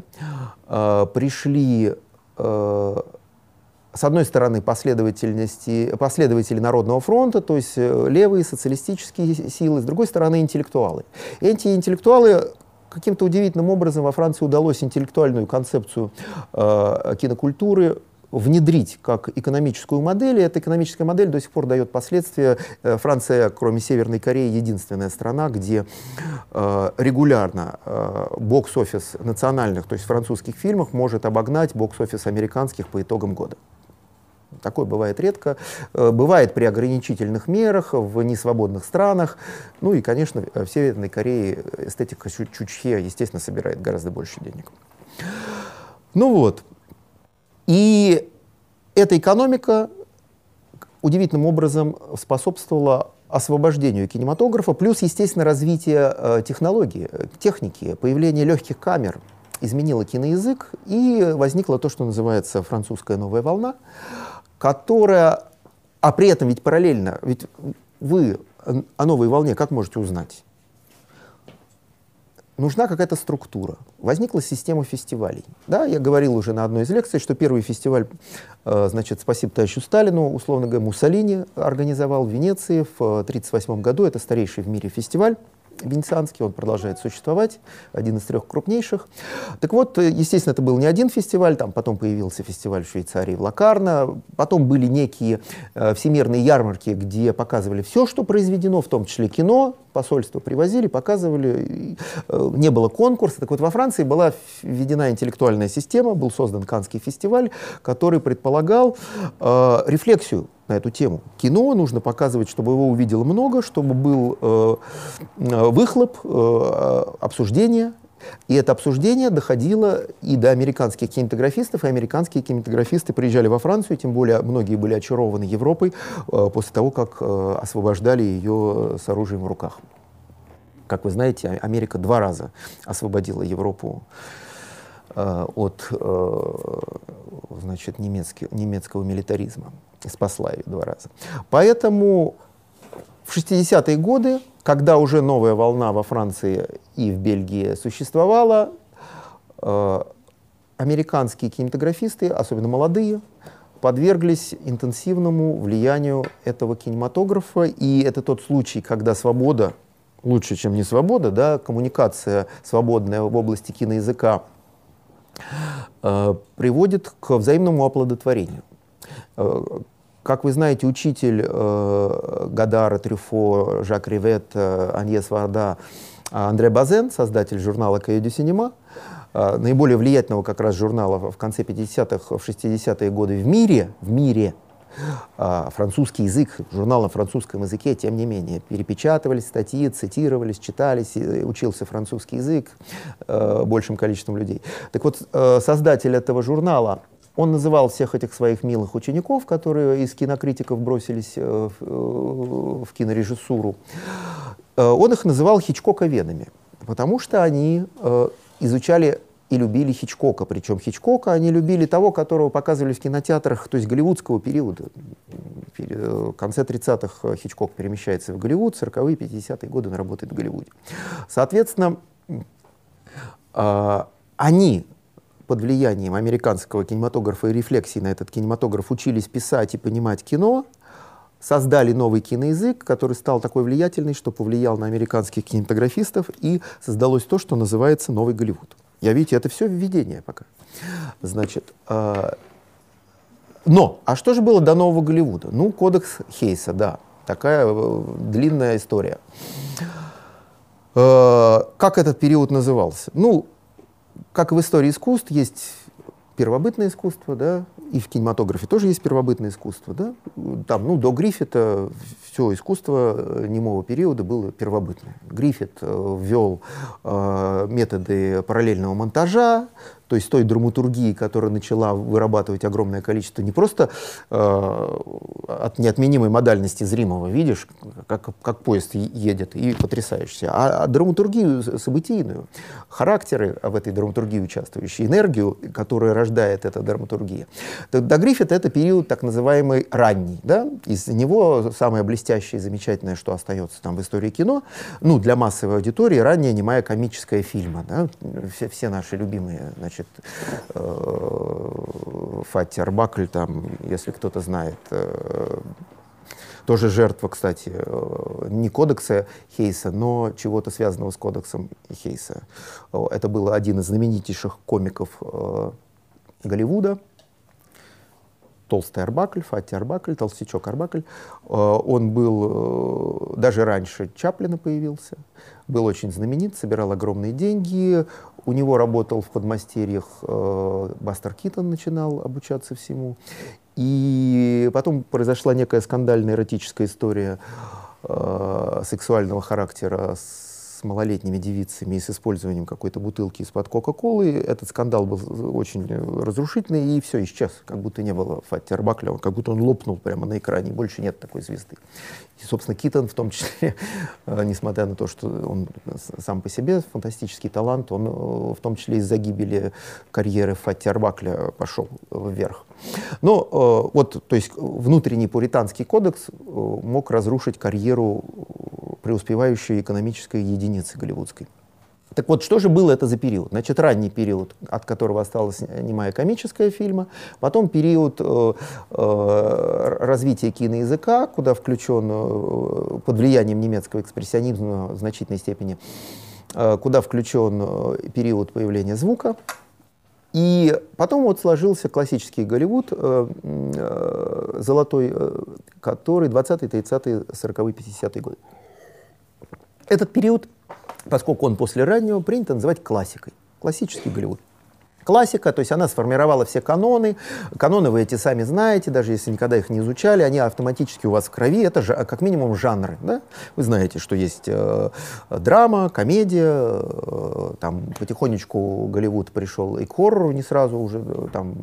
Speaker 1: э, пришли э, с одной стороны, последовательности, последователи Народного фронта, то есть э, левые социалистические силы, с другой стороны, интеллектуалы. Эти интеллектуалы каким-то удивительным образом во Франции удалось интеллектуальную концепцию э, кинокультуры внедрить как экономическую модель, и эта экономическая модель до сих пор дает последствия. Э, Франция, кроме Северной Кореи, единственная страна, где э, регулярно э, бокс-офис национальных, то есть французских фильмов, может обогнать бокс-офис американских по итогам года. Такое бывает редко. Э, бывает при ограничительных мерах, в несвободных странах. Ну и, конечно, в Северной Корее эстетика чучхе, естественно, собирает гораздо больше денег. Ну вот, и эта экономика удивительным образом способствовала освобождению кинематографа, плюс, естественно, развитие э, технологии, техники, появление легких камер изменило киноязык, и возникла то, что называется французская новая волна, которая, а при этом ведь параллельно, ведь вы о новой волне как можете узнать? Нужна какая-то структура. Возникла система фестивалей. Да, я говорил уже на одной из лекций, что первый фестиваль, э, значит, «Спасибо товарищу Сталину», условно говоря, Муссолини организовал в Венеции в 1938 году. Это старейший в мире фестиваль венецианский, он продолжает существовать, один из трех крупнейших. Так вот, э, естественно, это был не один фестиваль, там потом появился фестиваль в Швейцарии в Лакарно, потом были некие э, всемирные ярмарки, где показывали все, что произведено, в том числе кино, посольство привозили, показывали, э, не было конкурса. Так вот, во Франции была введена интеллектуальная система, был создан Канский фестиваль, который предполагал э, рефлексию на эту тему. Кино нужно показывать, чтобы его увидело много, чтобы был э, э, выхлоп, э, обсуждение. И это обсуждение доходило и до американских кинематографистов, и американские кинематографисты приезжали во Францию, тем более многие были очарованы Европой э, после того, как э, освобождали ее с оружием в руках. Как вы знаете, Америка два раза освободила Европу э, от э, значит, немецкий, немецкого милитаризма спасла ее два раза. Поэтому в 60-е годы, когда уже новая волна во Франции и в Бельгии существовала, э, американские кинематографисты, особенно молодые, подверглись интенсивному влиянию этого кинематографа. И это тот случай, когда свобода, лучше, чем не свобода, да, коммуникация свободная в области киноязыка э, приводит к взаимному оплодотворению. Э, как вы знаете, учитель э, Гадара, Трюфо, Жак Ривет, э, Аньес Варда, Андре Базен, создатель журнала «Каю синема», э, наиболее влиятельного как раз журнала в конце 50-х, в 60-е годы в мире, в мире, э, французский язык, журнал на французском языке, тем не менее, перепечатывались статьи, цитировались, читались, учился французский язык э, большим количеством людей. Так вот, э, создатель этого журнала он называл всех этих своих милых учеников, которые из кинокритиков бросились э, в, кинорежиссуру, он их называл Хичкоковедами, потому что они изучали и любили Хичкока. Причем Хичкока они любили того, которого показывали в кинотеатрах, то есть голливудского периода. В конце 30-х Хичкок перемещается в Голливуд, 40-е, 50-е годы он работает в Голливуде. Соответственно, они под влиянием американского кинематографа и рефлексии на этот кинематограф учились писать и понимать кино, создали новый киноязык, который стал такой влиятельный, что повлиял на американских кинематографистов, и создалось то, что называется «Новый Голливуд». Я, видите, это все введение пока. Значит, э, но, а что же было до Нового Голливуда? Ну, кодекс Хейса, да, такая э, длинная история. Э, как этот период назывался? Ну, как в истории искусств, есть первобытное искусство, да, и в кинематографе тоже есть первобытное искусство, да. Там, ну, до Гриффита все искусство э, немого периода было первобытное. Гриффит э, ввел э, методы параллельного монтажа, то есть той драматургии, которая начала вырабатывать огромное количество не просто э, от неотменимой модальности зримого, видишь, как, как поезд едет, и потрясаешься, а, а драматургию событийную, характеры в этой драматургии участвующие, энергию, которая рождает эта драматургия. До Гриффита это период так называемый ранний, да? из него самое блестящее и замечательное, что остается там в истории кино, ну, для массовой аудитории, ранняя немая комическая фильма, да? все, все наши любимые, значит, значит, э, Фати Арбакль, там, если кто-то знает, э, тоже жертва, кстати, э, не кодекса Хейса, но чего-то связанного с кодексом Хейса. Это был один из знаменитейших комиков Голливуда, толстый Арбакль, Фати Арбакль, толстячок Арбакль. Он был даже раньше Чаплина появился, был очень знаменит, собирал огромные деньги, у него работал в подмастерьях э, Бастер Китон, начинал обучаться всему. И потом произошла некая скандальная эротическая история э, сексуального характера с с малолетними девицами и с использованием какой-то бутылки из-под Кока-Колы. Этот скандал был очень разрушительный, и все, исчез, как будто не было Фатти Арбакля, как будто он лопнул прямо на экране, больше нет такой звезды. И, собственно, Китон в том числе, [LAUGHS] э, несмотря на то, что он сам по себе фантастический талант, он э, в том числе из-за гибели карьеры Фатти Арбакля пошел вверх. Но э, вот, то есть внутренний пуританский кодекс мог разрушить карьеру преуспевающей экономической единицы голливудской. Так вот, что же было это за период? Значит, ранний период, от которого осталась немая комическая фильма, потом период э, э, развития киноязыка, куда включен э, под влиянием немецкого экспрессионизма в значительной степени, э, куда включен э, период появления звука. И потом вот сложился классический Голливуд, э, э, золотой, э, который 20-е, 30-е, 40-е, 50-е годы. Этот период, поскольку он после раннего, принято называть классикой. Классический Голливуд. Классика, то есть она сформировала все каноны. Каноны вы эти сами знаете, даже если никогда их не изучали, они автоматически у вас в крови. Это же как минимум жанры. Да? Вы знаете, что есть э, драма, комедия, э, там потихонечку Голливуд пришел и к хоррору не сразу уже, э, там,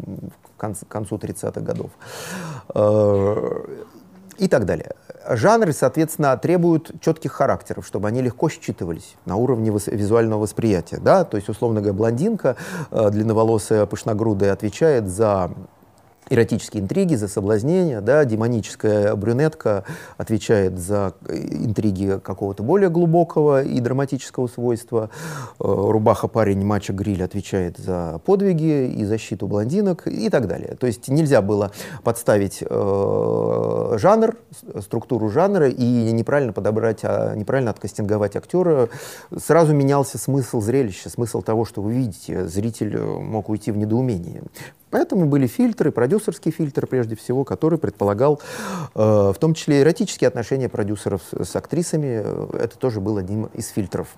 Speaker 1: к концу 30-х годов. Э, и так далее. Жанры, соответственно, требуют четких характеров, чтобы они легко считывались на уровне визуального восприятия. Да? То есть, условно говоря, блондинка, э, длинноволосая, пышногрудая, отвечает за эротические интриги, за соблазнение, да, демоническая брюнетка отвечает за интриги какого-то более глубокого и драматического свойства, э, рубаха-парень мачо гриль отвечает за подвиги и защиту блондинок и так далее. То есть нельзя было подставить э, жанр, структуру жанра и неправильно подобрать, а неправильно откастинговать актера. Сразу менялся смысл зрелища, смысл того, что вы видите. Зритель мог уйти в недоумение. Поэтому были фильтры, продюсерский фильтр прежде всего, который предполагал э, в том числе эротические отношения продюсеров с, с актрисами. Это тоже был одним из фильтров,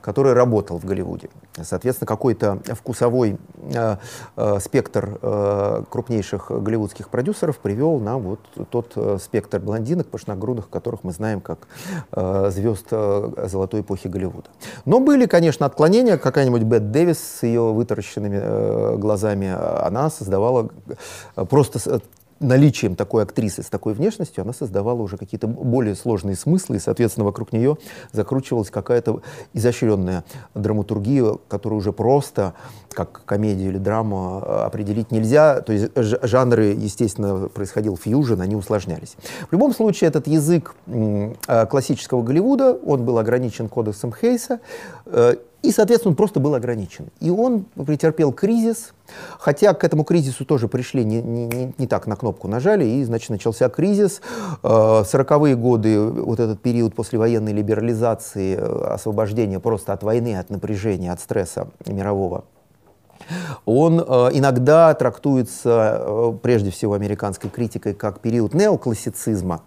Speaker 1: который работал в Голливуде. Соответственно, какой-то вкусовой э, э, спектр э, крупнейших голливудских продюсеров привел на вот тот э, спектр блондинок, пышногрудых, которых мы знаем как э, звезд э, золотой эпохи Голливуда. Но были, конечно, отклонения. Какая-нибудь Бет Дэвис с ее вытаращенными э, глазами, она она создавала э, просто э, наличием такой актрисы с такой внешностью, она создавала уже какие-то более сложные смыслы, и, соответственно, вокруг нее закручивалась какая-то изощренная драматургия, которую уже просто, как комедию или драму, э, определить нельзя. То есть жанры, естественно, происходил фьюжн, они усложнялись. В любом случае, этот язык классического Голливуда, он был ограничен кодексом Хейса, и, соответственно, он просто был ограничен. И он претерпел кризис, хотя к этому кризису тоже пришли, не, не, не так на кнопку нажали, и, значит, начался кризис. Э, сороковые годы, вот этот период послевоенной либерализации, э, освобождения просто от войны, от напряжения, от стресса мирового, он э, иногда трактуется, э, прежде всего, американской критикой как период неоклассицизма.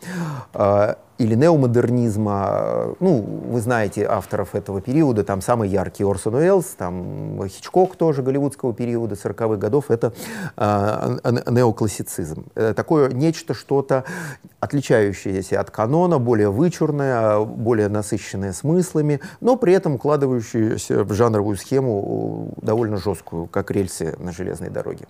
Speaker 1: Э, или неомодернизма. Ну, вы знаете авторов этого периода, там самый яркий Орсон Уэллс, там Хичкок тоже голливудского периода 40-х годов, это э, неоклассицизм. Такое нечто, что-то отличающееся от канона, более вычурное, более насыщенное смыслами, но при этом укладывающееся в жанровую схему довольно жесткую, как рельсы на железной дороге.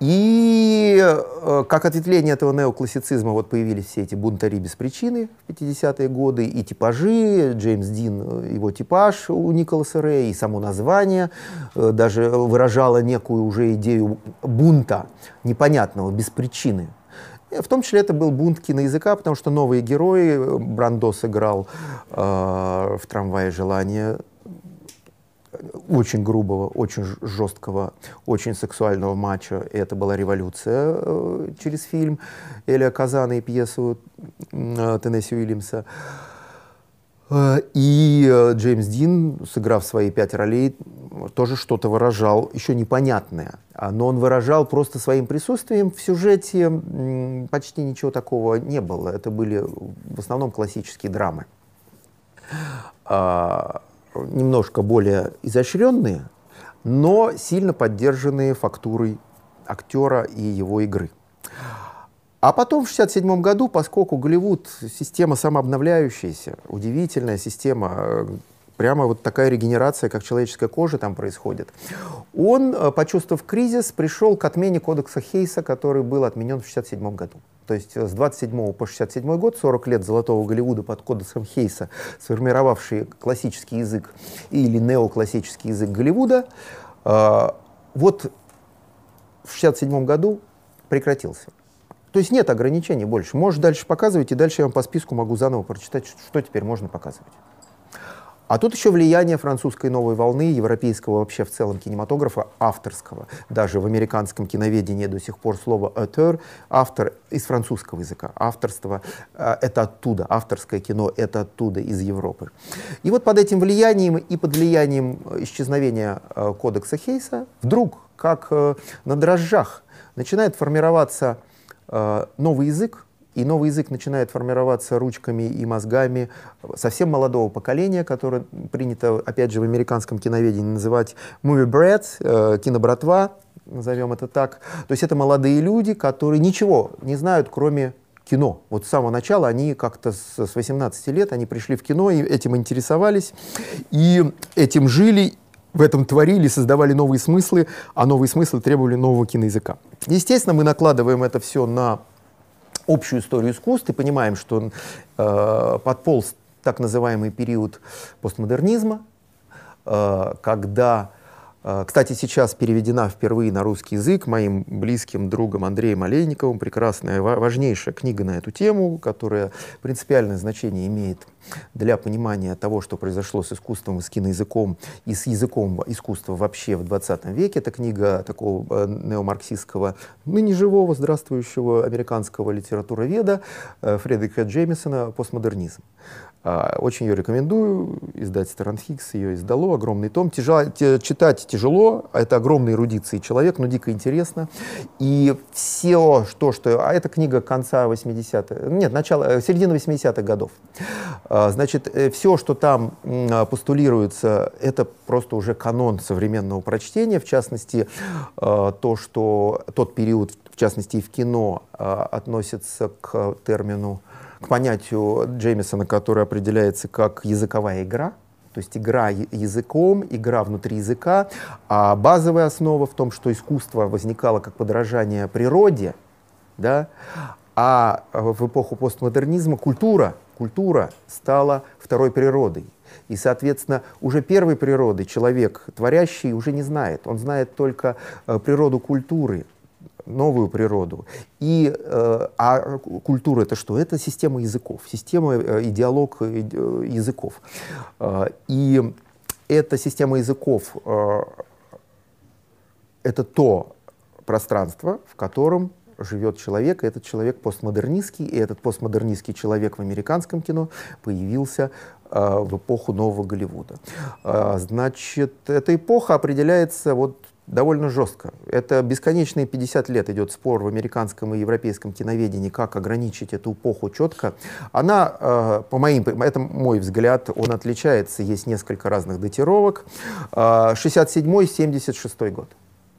Speaker 1: И э, как ответвление этого неоклассицизма вот появились все эти бунтари без причины в 50-е годы, и типажи, Джеймс Дин, э, его типаж у Николаса Рэя, и само название э, даже выражало некую уже идею бунта непонятного, без причины. В том числе это был бунт киноязыка, потому что новые герои, Брандо сыграл э, в «Трамвае желания» очень грубого, очень жесткого, очень сексуального матча. Это была революция э, через фильм Элия Казана и пьесу э, Теннесси Уильямса. Э, и э, Джеймс Дин, сыграв свои пять ролей, тоже что-то выражал, еще непонятное. А, но он выражал просто своим присутствием. В сюжете почти ничего такого не было. Это были в основном классические драмы. Немножко более изощренные, но сильно поддержанные фактурой актера и его игры. А потом в 1967 году, поскольку Голливуд система самообновляющаяся, удивительная система, прямо вот такая регенерация, как человеческая кожа там происходит, он, э, почувствовав кризис, пришел к отмене кодекса Хейса, который был отменен в 1967 году. То есть э, с 27 по 67 год, 40 лет золотого Голливуда под кодексом Хейса, сформировавший классический язык или неоклассический язык Голливуда, э, вот в 67 году прекратился. То есть нет ограничений больше. Можешь дальше показывать, и дальше я вам по списку могу заново прочитать, что теперь можно показывать. А тут еще влияние французской новой волны, европейского вообще в целом кинематографа, авторского. Даже в американском киноведении до сих пор слово «auteur» — автор из французского языка. Авторство э, — это оттуда, авторское кино — это оттуда, из Европы. И вот под этим влиянием и под влиянием исчезновения э, кодекса Хейса вдруг, как э, на дрожжах, начинает формироваться новый язык, и новый язык начинает формироваться ручками и мозгами совсем молодого поколения, которое принято, опять же, в американском киноведении называть movie brat, э, кинобратва, назовем это так. То есть это молодые люди, которые ничего не знают, кроме кино. Вот с самого начала они как-то с 18 лет они пришли в кино и этим интересовались, и этим жили, в этом творили, создавали новые смыслы, а новые смыслы требовали нового киноязыка. Естественно, мы накладываем это все на общую историю искусств и понимаем, что э, подполз так называемый период постмодернизма, э, когда кстати, сейчас переведена впервые на русский язык моим близким другом Андреем Олейниковым. Прекрасная, важнейшая книга на эту тему, которая принципиальное значение имеет для понимания того, что произошло с искусством и с киноязыком и с языком искусства вообще в 20 веке. Это книга такого э, неомарксистского, ныне живого, здравствующего американского литературоведа э, Фредерика Джеймисона «Постмодернизм». А, очень ее рекомендую. Издательство Ранхикс ее издало. Огромный том. Тяжело, читать тяжело. Это огромный эрудиции человек, но дико интересно. И все, что, что... А это книга конца 80-х... Нет, начала, э, середины 80-х годов. А, значит, э, все, что там постулируется, это просто уже канон современного прочтения. В частности, а, то, что тот период, в частности, и в кино, относится к термину к понятию Джеймисона, которое определяется как языковая игра, то есть игра языком, игра внутри языка, а базовая основа в том, что искусство возникало как подражание природе, да, а в эпоху постмодернизма культура, культура стала второй природой. И, соответственно, уже первой природы человек, творящий, уже не знает. Он знает только э, природу культуры, новую природу. И, э, а культура это что? Это система языков, система, э, идеолог э, языков. И эта система языков это то пространство, в котором живет человек, и этот человек постмодернистский, и этот постмодернистский человек в американском кино появился э, в эпоху нового Голливуда. Э, значит, эта эпоха определяется вот довольно жестко. Это бесконечные 50 лет идет спор в американском и европейском киноведении, как ограничить эту эпоху четко. Она, э, по моим, это мой взгляд, он отличается, есть несколько разных датировок. 67-76 год.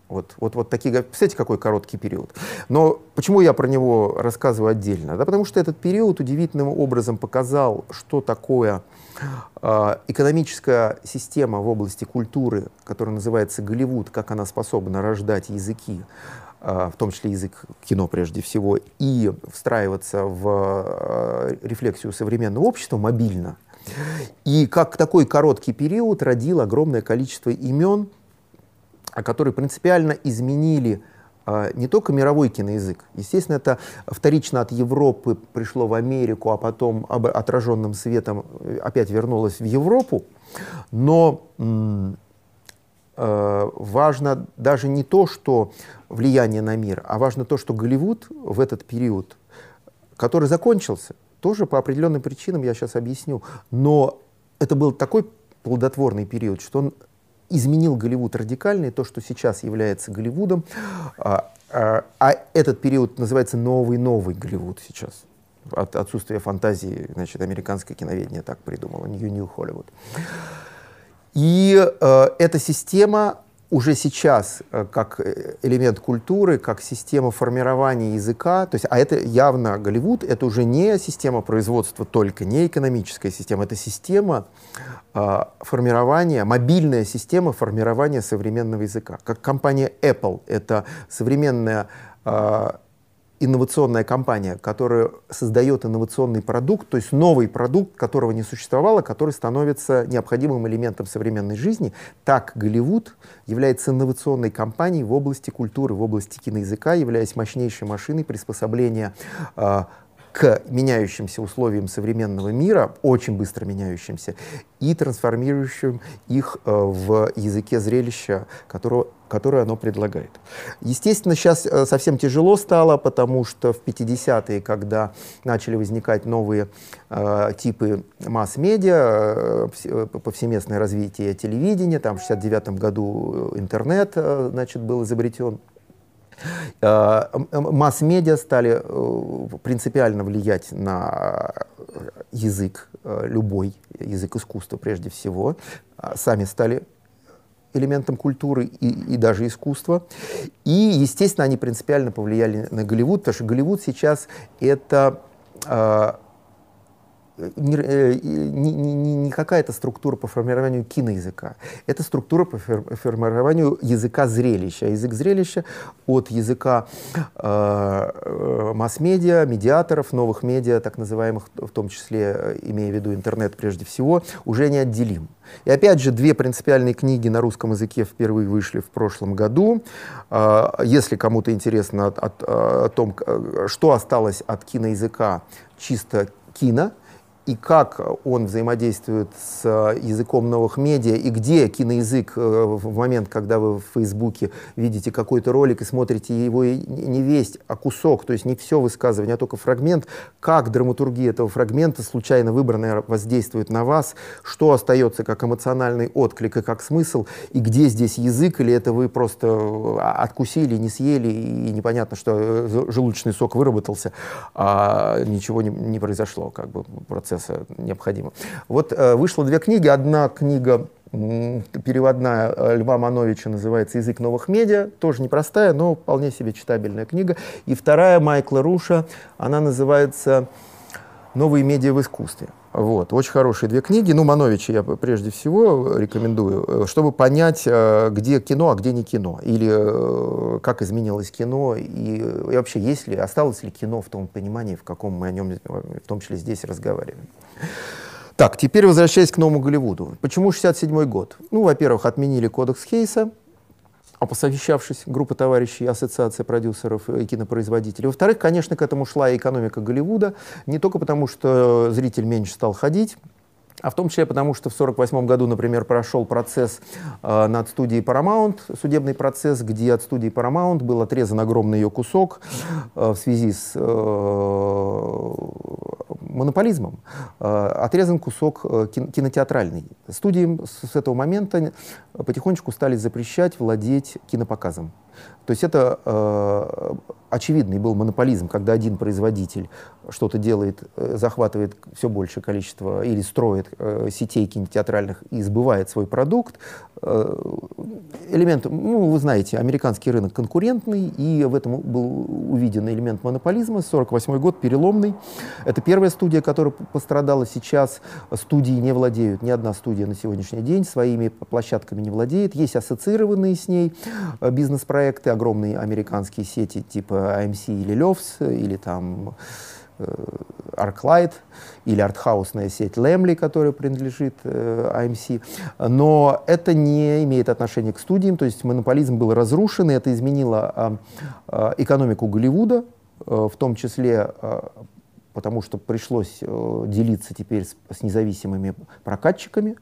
Speaker 1: Вот, вот, вот такие, представляете, какой короткий период. Но почему я про него рассказываю отдельно? Да потому что этот период удивительным образом показал, что такое э, экономическая система в области культуры, которая называется Голливуд, как она способна рождать языки, э, в том числе язык кино прежде всего, и встраиваться в э, рефлексию современного общества мобильно. И как такой короткий период родил огромное количество имен, которые принципиально изменили а, не только мировой киноязык. Естественно, это вторично от Европы пришло в Америку, а потом отраженным светом э, опять вернулось в Европу. Но э, важно даже не то, что влияние на мир, а важно то, что Голливуд в этот период, который закончился, тоже по определенным причинам, я сейчас объясню, но это был такой плодотворный период, что он изменил Голливуд радикально, и то, что сейчас является Голливудом, а, а, а этот период называется новый-новый Голливуд сейчас. От отсутствия фантазии, значит, американское киноведение так придумало, New New Hollywood. И э, эта система уже сейчас э, как э, элемент культуры, как система формирования языка, то есть, а это явно Голливуд, это уже не система производства только, не экономическая система, это система э, формирования, мобильная система формирования современного языка. Как компания Apple, это современная э, инновационная компания, которая создает инновационный продукт, то есть новый продукт, которого не существовало, который становится необходимым элементом современной жизни, так Голливуд является инновационной компанией в области культуры, в области киноязыка, являясь мощнейшей машиной приспособления э, к меняющимся условиям современного мира, очень быстро меняющимся, и трансформирующим их э, в языке зрелища, которого, которое оно предлагает. Естественно, сейчас э, совсем тяжело стало, потому что в 50-е, когда начали возникать новые э, типы масс-медиа, э, повсеместное развитие телевидения, там в 69 году интернет э, значит, был изобретен, Э, масс-медиа стали э, принципиально влиять на язык, э, любой язык искусства прежде всего, а сами стали элементом культуры и, и даже искусства. И, естественно, они принципиально повлияли на Голливуд, потому что Голливуд сейчас это э, не, не, не какая-то структура по формированию киноязыка, это структура по формированию языка зрелища. Язык зрелища от языка э, э, масс-медиа, медиаторов, новых медиа, так называемых, в том числе, э, имея в виду интернет прежде всего, уже неотделим. И опять же, две принципиальные книги на русском языке впервые вышли в прошлом году. Если кому-то интересно о, о, о том, что осталось от киноязыка чисто кино, и как он взаимодействует с э, языком новых медиа, и где киноязык э, в момент, когда вы в Фейсбуке видите какой-то ролик и смотрите его не весть, а кусок, то есть не все высказывание, а только фрагмент, как драматургия этого фрагмента, случайно выбранная, воздействует на вас, что остается как эмоциональный отклик и как смысл, и где здесь язык, или это вы просто э, откусили, не съели, и непонятно, что желудочный сок выработался, а ничего не, не произошло, как бы процесс процесса необходимо. Вот э, вышло две книги. Одна книга переводная э, Льва Мановича называется «Язык новых медиа», тоже непростая, но вполне себе читабельная книга. И вторая Майкла Руша, она называется «Новые медиа в искусстве». Вот, очень хорошие две книги. Ну, Мановича я прежде всего рекомендую, э, чтобы понять, э, где кино, а где не кино. Или э, как изменилось кино, и, и вообще, есть ли, осталось ли кино в том понимании, в каком мы о нем, в том числе здесь, разговариваем. Так, теперь возвращаясь к новому Голливуду. Почему 67 год? Ну, во-первых, отменили кодекс Хейса, а посовещавшись, группа товарищей, ассоциация продюсеров и кинопроизводителей. Во-вторых, конечно, к этому шла и экономика Голливуда, не только потому, что зритель меньше стал ходить, а в том числе потому, что в 1948 году, например, прошел процесс э, над студией Paramount, судебный процесс, где от студии Paramount был отрезан огромный ее кусок э, в связи с э, монополизмом, э, отрезан кусок э, кинотеатральный. Студии с, с этого момента потихонечку стали запрещать владеть кинопоказом. То есть это э, очевидный был монополизм, когда один производитель что-то делает, э, захватывает все большее количество или строит э, сетей кинотеатральных и сбывает свой продукт. Э, элемент, ну, вы знаете, американский рынок конкурентный, и в этом был увиден элемент монополизма. 48 год, переломный. Это первая студия, которая пострадала сейчас. Студии не владеют, ни одна студия на сегодняшний день своими площадками не владеет. Есть ассоциированные с ней э, бизнес-проекты, огромные американские сети типа AMC или Левс, или там ArcLight или артхаусная сеть Лемли, которая принадлежит э, AMC. Но это не имеет отношения к студиям, то есть монополизм был разрушен, и это изменило э, э, экономику Голливуда, э, в том числе э, потому что пришлось э, делиться теперь с, с независимыми прокатчиками,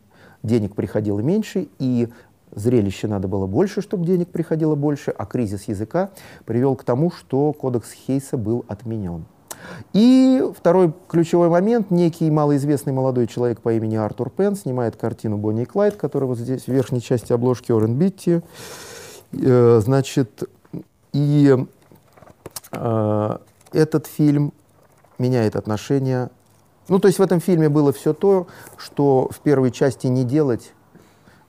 Speaker 1: денег приходило меньше, и зрелище надо было больше, чтобы денег приходило больше, а кризис языка привел к тому, что кодекс Хейса был отменен. И второй ключевой момент. Некий малоизвестный молодой человек по имени Артур Пен снимает картину «Бонни и Клайд», которая вот здесь в верхней части обложки Орен Битти. Э, значит, и э, этот фильм меняет отношения. Ну, то есть в этом фильме было все то, что в первой части не делать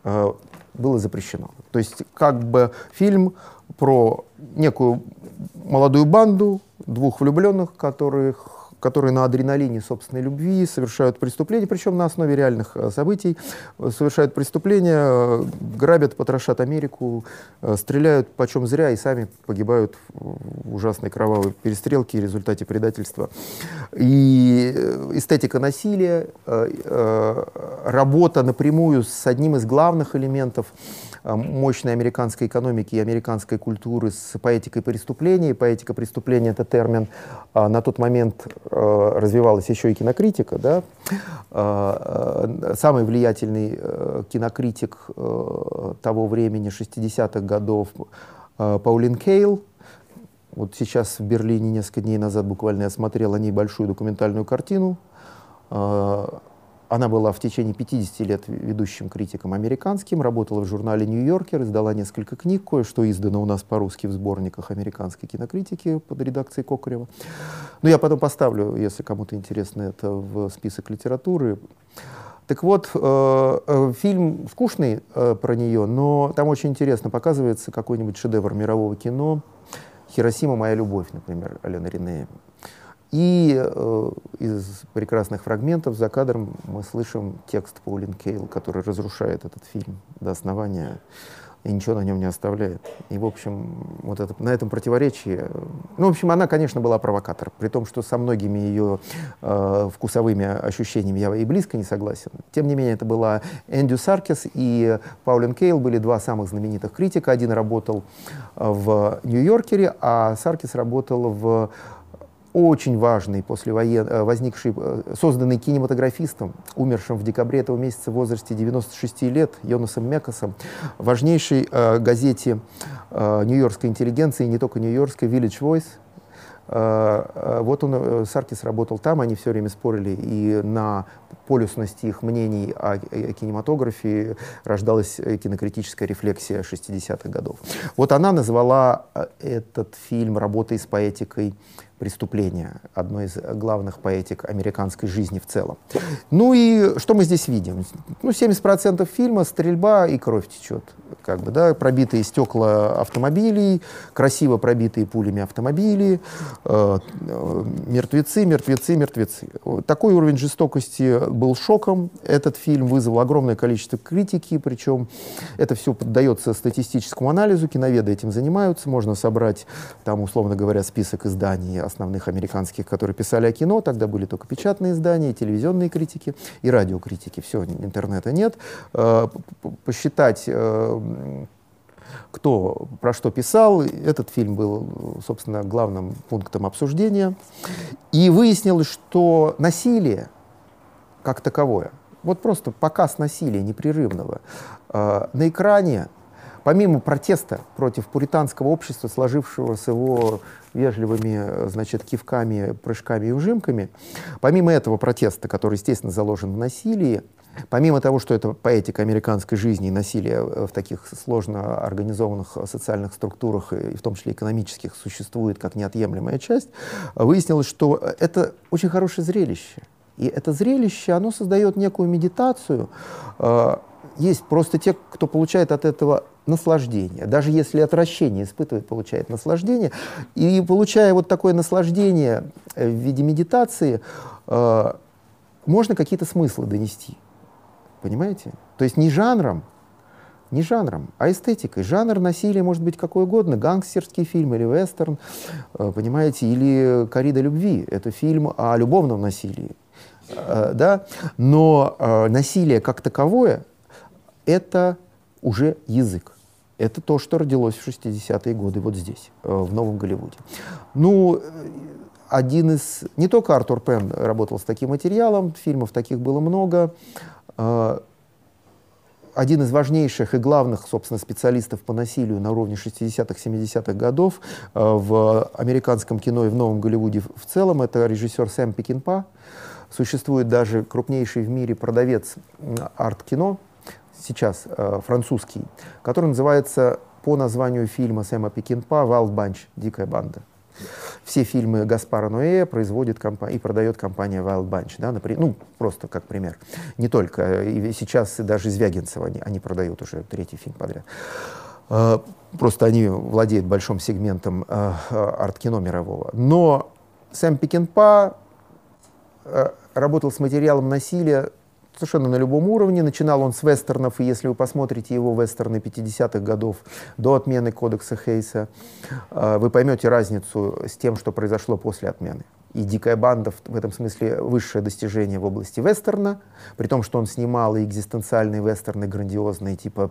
Speaker 1: э, было запрещено. То есть как бы фильм про некую молодую банду, двух влюбленных, которых которые на адреналине собственной любви совершают преступления, причем на основе реальных э, событий, э, совершают преступления, э, грабят, потрошат Америку, стреляют почем зря и сами погибают в ужасной кровавой перестрелке в результате предательства. И эстетика насилия, работа напрямую с одним из главных элементов мощной американской экономики и американской культуры с поэтикой преступления. И поэтика преступления — это термин на тот момент Э, развивалась еще и кинокритика, да, э, э, самый влиятельный кинокритик того времени, 60-х годов, Паулин Кейл, вот сейчас в Берлине несколько дней назад буквально я смотрел о ней большую документальную картину. Она была в течение 50 лет ведущим критиком американским, работала в журнале «Нью-Йоркер», издала несколько книг, кое-что издано у нас по-русски в сборниках американской кинокритики под редакцией Кокарева. Но я потом поставлю, если кому-то интересно, это в список литературы. Так вот, э, э, фильм скучный э, про нее, но там очень интересно показывается какой-нибудь шедевр мирового кино. «Хиросима. Моя любовь», например, Алена Ринея. И э, из прекрасных фрагментов за кадром мы слышим текст Паулин Кейл, который разрушает этот фильм до основания и ничего на нем не оставляет. И, в общем, вот это, на этом противоречии... Ну, в общем, она, конечно, была провокатор, при том, что со многими ее э, вкусовыми ощущениями я и близко не согласен. Тем не менее, это была Эндю Саркис и Паулин Кейл были два самых знаменитых критика. Один работал в Нью-Йоркере, а Саркис работал в очень важный послевоен... Э, возникший, э, созданный кинематографистом, умершим в декабре этого месяца в возрасте 96 лет, Йонасом Мекасом, важнейшей э, газете э, нью-йоркской интеллигенции, не только нью-йоркской, Village Voice, э, вот он, Саркис работал там, они все время спорили, и на полюсности их мнений о, кинематографе рождалась кинокритическая рефлексия 60-х годов. Вот она назвала этот фильм работой с поэтикой преступления, одной из главных поэтик американской жизни в целом. Ну и что мы здесь видим? Ну, 70% фильма — стрельба и кровь течет. Как бы, да, пробитые стекла автомобилей, красиво пробитые пулями автомобили, э, э, мертвецы, мертвецы, мертвецы. Такой уровень жестокости был шоком. Этот фильм вызвал огромное количество критики, причем это все поддается статистическому анализу, киноведы этим занимаются, можно собрать, там, условно говоря, список изданий основных американских, которые писали о кино. Тогда были только печатные издания, телевизионные критики и радиокритики. Все, интернета нет. Э, посчитать э, кто про что писал. Этот фильм был, собственно, главным пунктом обсуждения. И выяснилось, что насилие как таковое Вот просто показ насилия непрерывного. Э, на экране, помимо протеста против пуританского общества, сложившего с его вежливыми значит, кивками, прыжками и ужимками, помимо этого протеста, который, естественно, заложен в насилии, Помимо того, что это поэтика американской жизни и насилия в таких сложно организованных социальных структурах, и в том числе экономических, существует как неотъемлемая часть, выяснилось, что это очень хорошее зрелище. И это зрелище, оно создает некую медитацию. А, есть просто те, кто получает от этого наслаждение. Даже если отвращение испытывает, получает наслаждение. И получая вот такое наслаждение в виде медитации, а, можно какие-то смыслы донести. Понимаете? То есть не жанром, не жанром, а эстетикой. Жанр насилия может быть какой угодно. Гангстерский фильм или вестерн, э, понимаете, или «Корида любви». Это фильм о любовном насилии. Э, да? Но э, насилие как таковое — это уже язык. Это то, что родилось в 60-е годы вот здесь, в Новом Голливуде. Ну, один из... Не только Артур Пен работал с таким материалом, фильмов таких было много. А, один из важнейших и главных, собственно, специалистов по насилию на уровне 60-х, 70-х годов а, в американском кино и в Новом Голливуде в целом, это режиссер Сэм Пекинпа. Существует даже крупнейший в мире продавец арт-кино, сейчас э, французский, который называется по названию фильма Сэма Пекинпа «Wild Bunch. Дикая банда». Все фильмы Гаспара Ноэ производит компания, и продает компания Wild Bunch, да, например, ну, просто как пример. Не только, и сейчас даже Звягинцева они, они продают уже третий фильм подряд. А, просто они владеют большим сегментом а, арт-кино мирового. Но Сэм Пекинпа работал с материалом насилия совершенно на любом уровне. Начинал он с вестернов, и если вы посмотрите его вестерны 50-х годов до отмены кодекса Хейса, э, вы поймете разницу с тем, что произошло после отмены. И «Дикая банда» в этом смысле высшее достижение в области вестерна, при том, что он снимал и экзистенциальные вестерны грандиозные, типа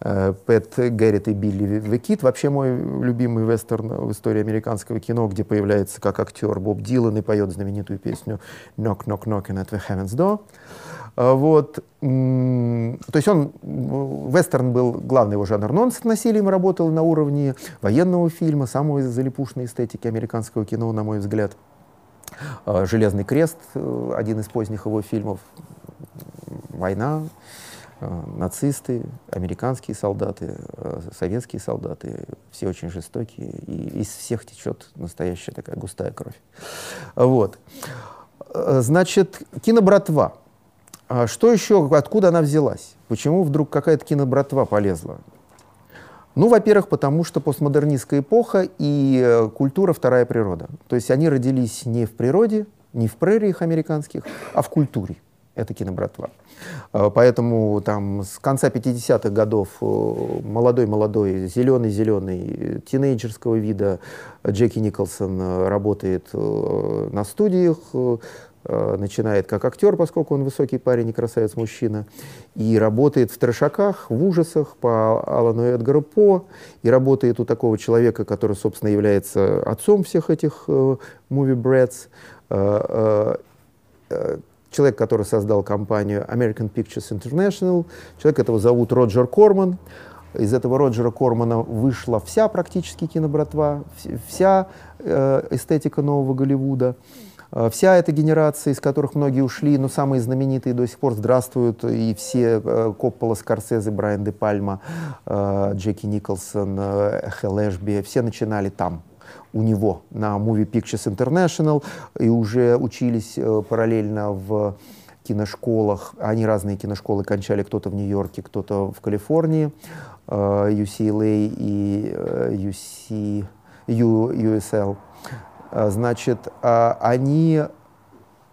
Speaker 1: э, «Пэт Гэррит и Билли Векит». Вообще мой любимый вестерн в истории американского кино, где появляется как актер Боб Дилан и поет знаменитую песню «Knock, knock, knocking at the heaven's door». А, вот. То есть он, вестерн был главный его жанр, но он с насилием работал на уровне военного фильма, самой залипушной эстетики американского кино, на мой взгляд. А, «Железный крест», э, один из поздних его фильмов, «Война», э, нацисты, американские солдаты, э, советские солдаты, все очень жестокие, и из всех течет настоящая такая густая кровь. Вот. Значит, кинобратва — а что еще, откуда она взялась? Почему вдруг какая-то кинобратва полезла? Ну, во-первых, потому что постмодернистская эпоха и э, культура вторая природа. То есть они родились не в природе, не в прериях американских, а в культуре. Это кинобратва. А, поэтому там с конца 50-х годов молодой-молодой, э, зеленый-зеленый, тинейджерского вида Джеки Николсон э, работает на студиях, Э, начинает как актер, поскольку он высокий парень и красавец-мужчина, и работает в трешаках, в ужасах по Алану Эдгару По, и работает у такого человека, который, собственно, является отцом всех этих э, movie brats, э, э, человек, который создал компанию American Pictures International, человек этого зовут Роджер Корман, из этого Роджера Кормана вышла вся практически кинобратва, вся э, эстетика нового Голливуда. Э, вся эта генерация, из которых многие ушли, но самые знаменитые до сих пор здравствуют, и все э, Коппола, Скорсезе, Брайан де Пальма, э, Джеки Николсон, Хелл Эшби, все начинали там, у него на Movie Pictures International и уже учились параллельно в киношколах. Они разные киношколы кончали, кто-то в Нью-Йорке, кто-то в Калифорнии, UCLA и UC, USL. А, значит, а, они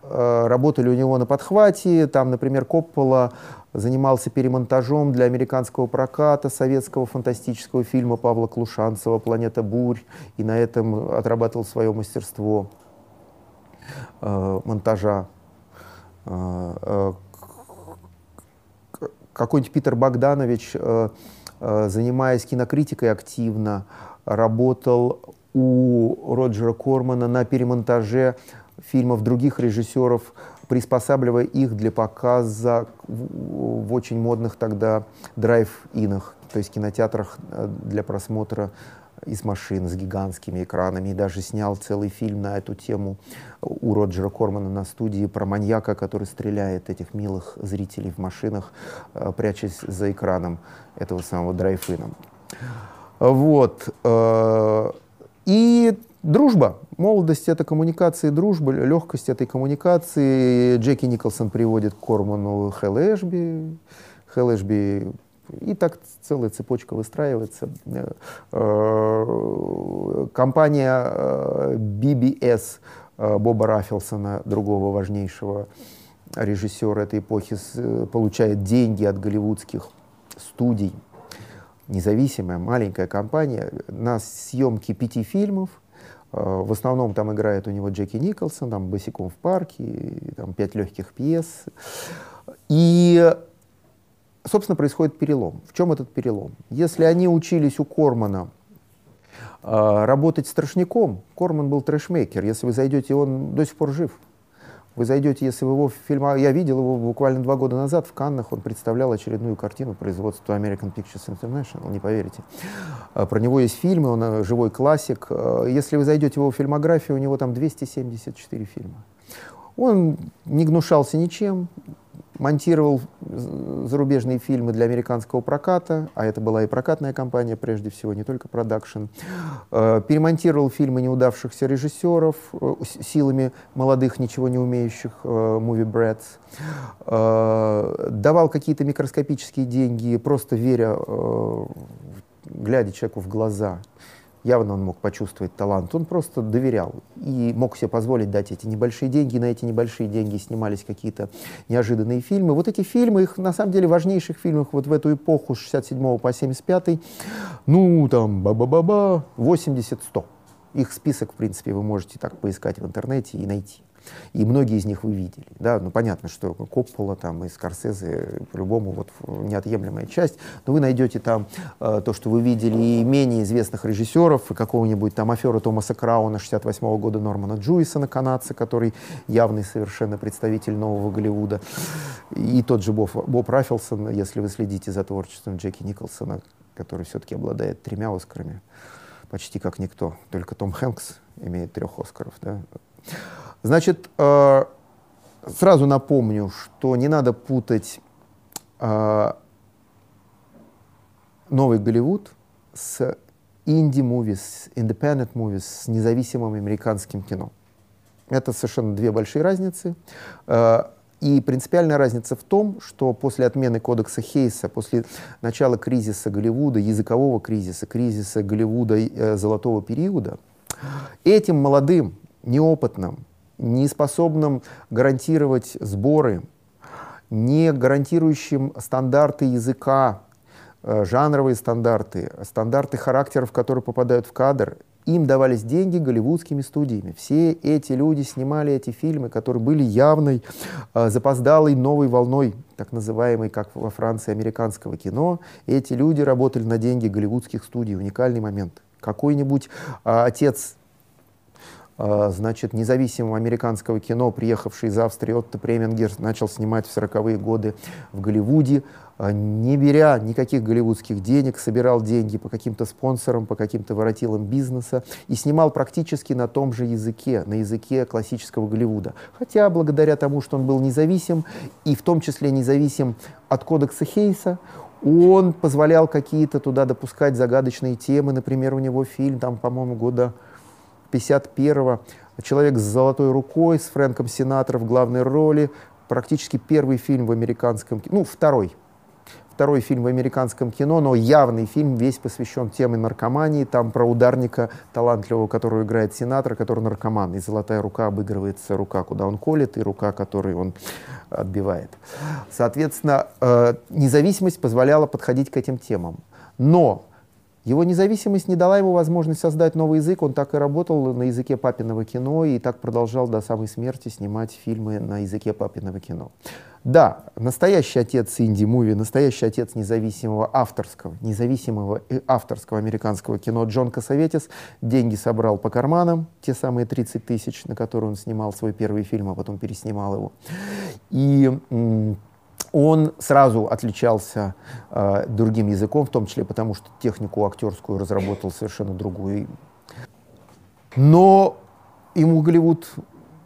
Speaker 1: а, работали у него на подхвате. Там, например, Коппола занимался перемонтажом для американского проката советского фантастического фильма Павла Клушанцева «Планета бурь», и на этом отрабатывал свое мастерство монтажа. Какой-нибудь Питер Богданович, занимаясь кинокритикой активно, работал у Роджера Кормана на перемонтаже фильмов других режиссеров, приспосабливая их для показа в, очень модных тогда драйв-инах, то есть кинотеатрах э, для просмотра из машин с гигантскими экранами и даже снял целый фильм на эту тему у Роджера Кормана на студии про маньяка, который стреляет этих милых зрителей в машинах, э, прячась за экраном этого самого драйв-ина. Вот. Э, и дружба. Молодость — это коммуникация и дружба, легкость этой коммуникации. Джеки Николсон приводит к Корману Хелл Эшби. Хелл Эшби и так целая цепочка выстраивается. Э, компания BBS Боба Раффилсона, другого важнейшего режиссера этой эпохи, получает деньги от голливудских студий независимая маленькая компания на съемки пяти фильмов. Э, в основном там играет у него Джеки Николсон, там «Босиком в парке», там «Пять легких пьес». И, собственно, происходит перелом. В чем этот перелом? Если они учились у Кормана э, работать страшником, Корман был трэшмейкер. Если вы зайдете, он до сих пор жив. Вы зайдете, если вы его в фильм... Я видел его буквально два года назад в Каннах. Он представлял очередную картину производства American Pictures International, не поверите. А, про него есть фильмы, он э, живой классик. А, если вы зайдете в его фильмографию, у него там 274 фильма. Он не гнушался ничем, монтировал зарубежные фильмы для американского проката, а это была и прокатная компания прежде всего, не только продакшн. Э, перемонтировал фильмы неудавшихся режиссеров э, силами молодых, ничего не умеющих э, movie brats. Давал какие-то микроскопические деньги, просто веря, глядя человеку в глаза Явно он мог почувствовать талант. Он просто доверял и мог себе позволить дать эти небольшие деньги. На эти небольшие деньги снимались какие-то неожиданные фильмы. Вот эти фильмы, их на самом деле важнейших фильмах вот в эту эпоху с 67 по 75, ну там ба-ба-ба-ба, 80-100. Их список, в принципе, вы можете так поискать в интернете и найти. И многие из них вы видели. Да? Ну, понятно, что Коппола там, и Скорсезе по-любому вот, неотъемлемая часть, но вы найдете там э, то, что вы видели и менее известных режиссеров, и какого-нибудь там афера Томаса Крауна 68 -го года Нормана Джуисона, канадца, который явный совершенно представитель нового Голливуда, и тот же Боб, Боб Раффилсон, если вы следите за творчеством Джеки Николсона, который все-таки обладает тремя Оскарами, почти как никто, только Том Хэнкс имеет трех Оскаров. Да? Значит, э, сразу напомню, что не надо путать э, новый Голливуд с инди-мувис, independent movies, с независимым американским кино. Это совершенно две большие разницы. Э, и принципиальная разница в том, что после отмены кодекса Хейса, после начала кризиса Голливуда, языкового кризиса, кризиса Голливуда э, золотого периода, этим молодым, неопытным, не способным гарантировать сборы, не гарантирующим стандарты языка, э, жанровые стандарты, стандарты характеров, которые попадают в кадр, им давались деньги голливудскими студиями. Все эти люди снимали эти фильмы, которые были явной, э, запоздалой новой волной, так называемой, как во Франции, американского кино. Эти люди работали на деньги голливудских студий. Уникальный момент. Какой-нибудь э, отец значит, независимого американского кино, приехавший из Австрии Отто Премингер, начал снимать в 40-е годы в Голливуде, а, не беря никаких голливудских денег, собирал деньги по каким-то спонсорам, по каким-то воротилам бизнеса и снимал практически на том же языке, на языке классического Голливуда. Хотя благодаря тому, что он был независим, и в том числе независим от кодекса Хейса, он позволял какие-то туда допускать загадочные темы. Например, у него фильм, там, по-моему, года 51-го. Человек с золотой рукой, с Фрэнком Синатро в главной роли. Практически первый фильм в американском кино, ну, второй. Второй фильм в американском кино, но явный фильм, весь посвящен теме наркомании. Там про ударника талантливого, которого играет Синатор, который наркоман. И золотая рука обыгрывается рука, куда он колет, и рука, которую он отбивает. Соответственно, э, независимость позволяла подходить к этим темам. Но Его независимость не дала ему возможность создать новый язык. Он так и работал на языке папиного кино и так продолжал до самой смерти снимать фильмы на языке папиного кино. Да, настоящий отец инди-муви, настоящий отец независимого авторского, независимого и авторского американского кино Джон Косоветис деньги собрал по карманам, те самые 30 тысяч, на которые он снимал свой первый фильм, а потом переснимал его. И он сразу отличался э, другим языком, в том числе потому, что технику актерскую разработал совершенно другую. Но ему Голливуд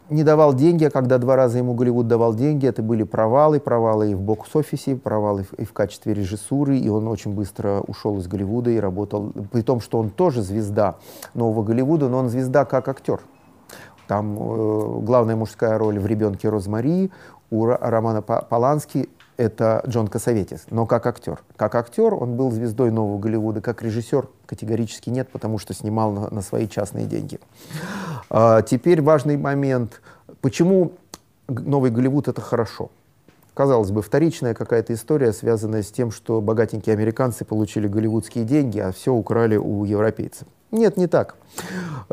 Speaker 1: не давал деньги, а когда два раза ему Голливуд давал деньги, это были провалы, провалы и в бокс-офисе, провалы и в качестве режиссуры, и он очень быстро ушел из Голливуда и работал, при том, что он тоже звезда нового Голливуда, но он звезда как актер. Там э, главная мужская роль в «Ребенке Розмари», у Романа Полански это Джон Косоветис, но как актер. Как актер он был звездой нового Голливуда, как режиссер категорически нет, потому что снимал на, на свои частные деньги. А, теперь важный момент. Почему новый Голливуд это хорошо? Казалось бы, вторичная какая-то история, связанная с тем, что богатенькие американцы получили голливудские деньги, а все украли у европейцев. Нет, не так.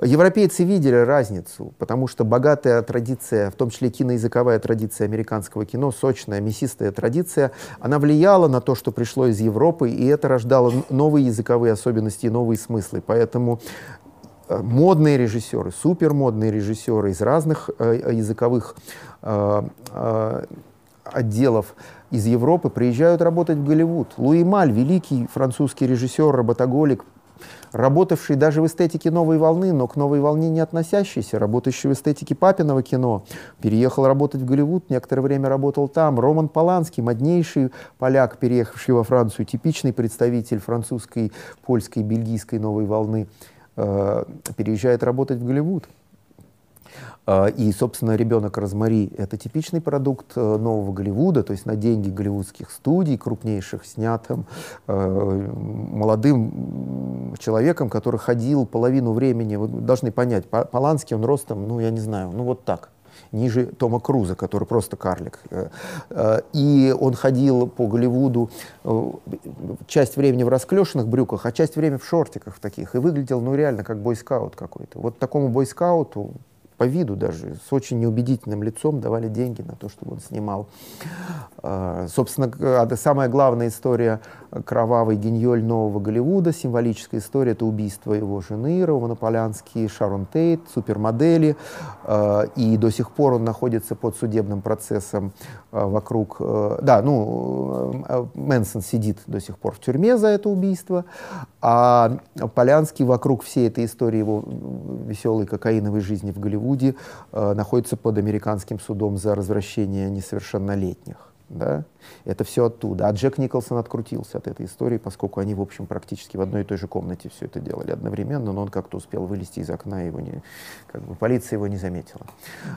Speaker 1: Европейцы видели разницу, потому что богатая традиция, в том числе киноязыковая традиция американского кино, сочная, мясистая традиция, она влияла на то, что пришло из Европы, и это рождало новые языковые особенности и новые смыслы. Поэтому э, модные режиссеры, супермодные режиссеры из разных э, языковых э, э, отделов из Европы приезжают работать в Голливуд. Луи Маль, великий французский режиссер, работоголик, работавший даже в эстетике новой волны, но к новой волне не относящийся, работающий в эстетике папиного кино, переехал работать в Голливуд, некоторое время работал там. Роман Поланский, моднейший поляк, переехавший во Францию, типичный представитель французской, польской, бельгийской новой волны, э, переезжает работать в Голливуд. А, и, собственно, «Ребенок Розмари» — это типичный продукт э, нового Голливуда, то есть на деньги голливудских студий, крупнейших, снятым э, молодым человеком, который ходил половину времени, вы должны понять, Поланский, он ростом, ну, я не знаю, ну, вот так, ниже Тома Круза, который просто карлик. Э, и он ходил по Голливуду часть времени в расклешенных брюках, а часть времени в шортиках таких. И выглядел, ну, реально, как бойскаут какой-то. Вот такому бойскауту по виду даже, с очень неубедительным лицом давали деньги на то, чтобы он снимал. А, собственно, самая главная история кровавый геньоль нового Голливуда, символическая история, это убийство его жены, Романа Полянский, Шарон Тейт, супермодели, э, и до сих пор он находится под судебным процессом э, вокруг, э, да, ну, э, Мэнсон сидит до сих пор в тюрьме за это убийство, а Полянский вокруг всей этой истории его веселой кокаиновой жизни в Голливуде э, находится под американским судом за развращение несовершеннолетних. Да? Это все оттуда. А Джек Николсон открутился от этой истории, поскольку они, в общем, практически в одной и той же комнате все это делали одновременно, но он как-то успел вылезти из окна, его не, как бы, полиция его не заметила.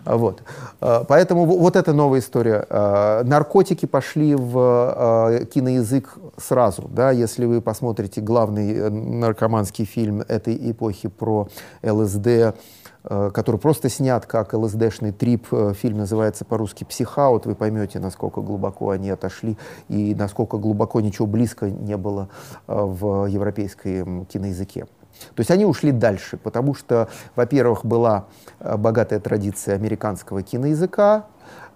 Speaker 1: А, вот. А, поэтому вот эта новая история. А, наркотики пошли в киноязык сразу. Да? Если вы посмотрите главный э, наркоманский фильм этой эпохи про ЛСД, Э, который просто снят как ЛСДшный трип. Э, фильм называется по-русски «Психаут». Вы поймете, насколько глубоко они отошли и насколько глубоко ничего близко не было э, в европейском киноязыке. То есть они ушли дальше, потому что, во-первых, была богатая традиция американского киноязыка,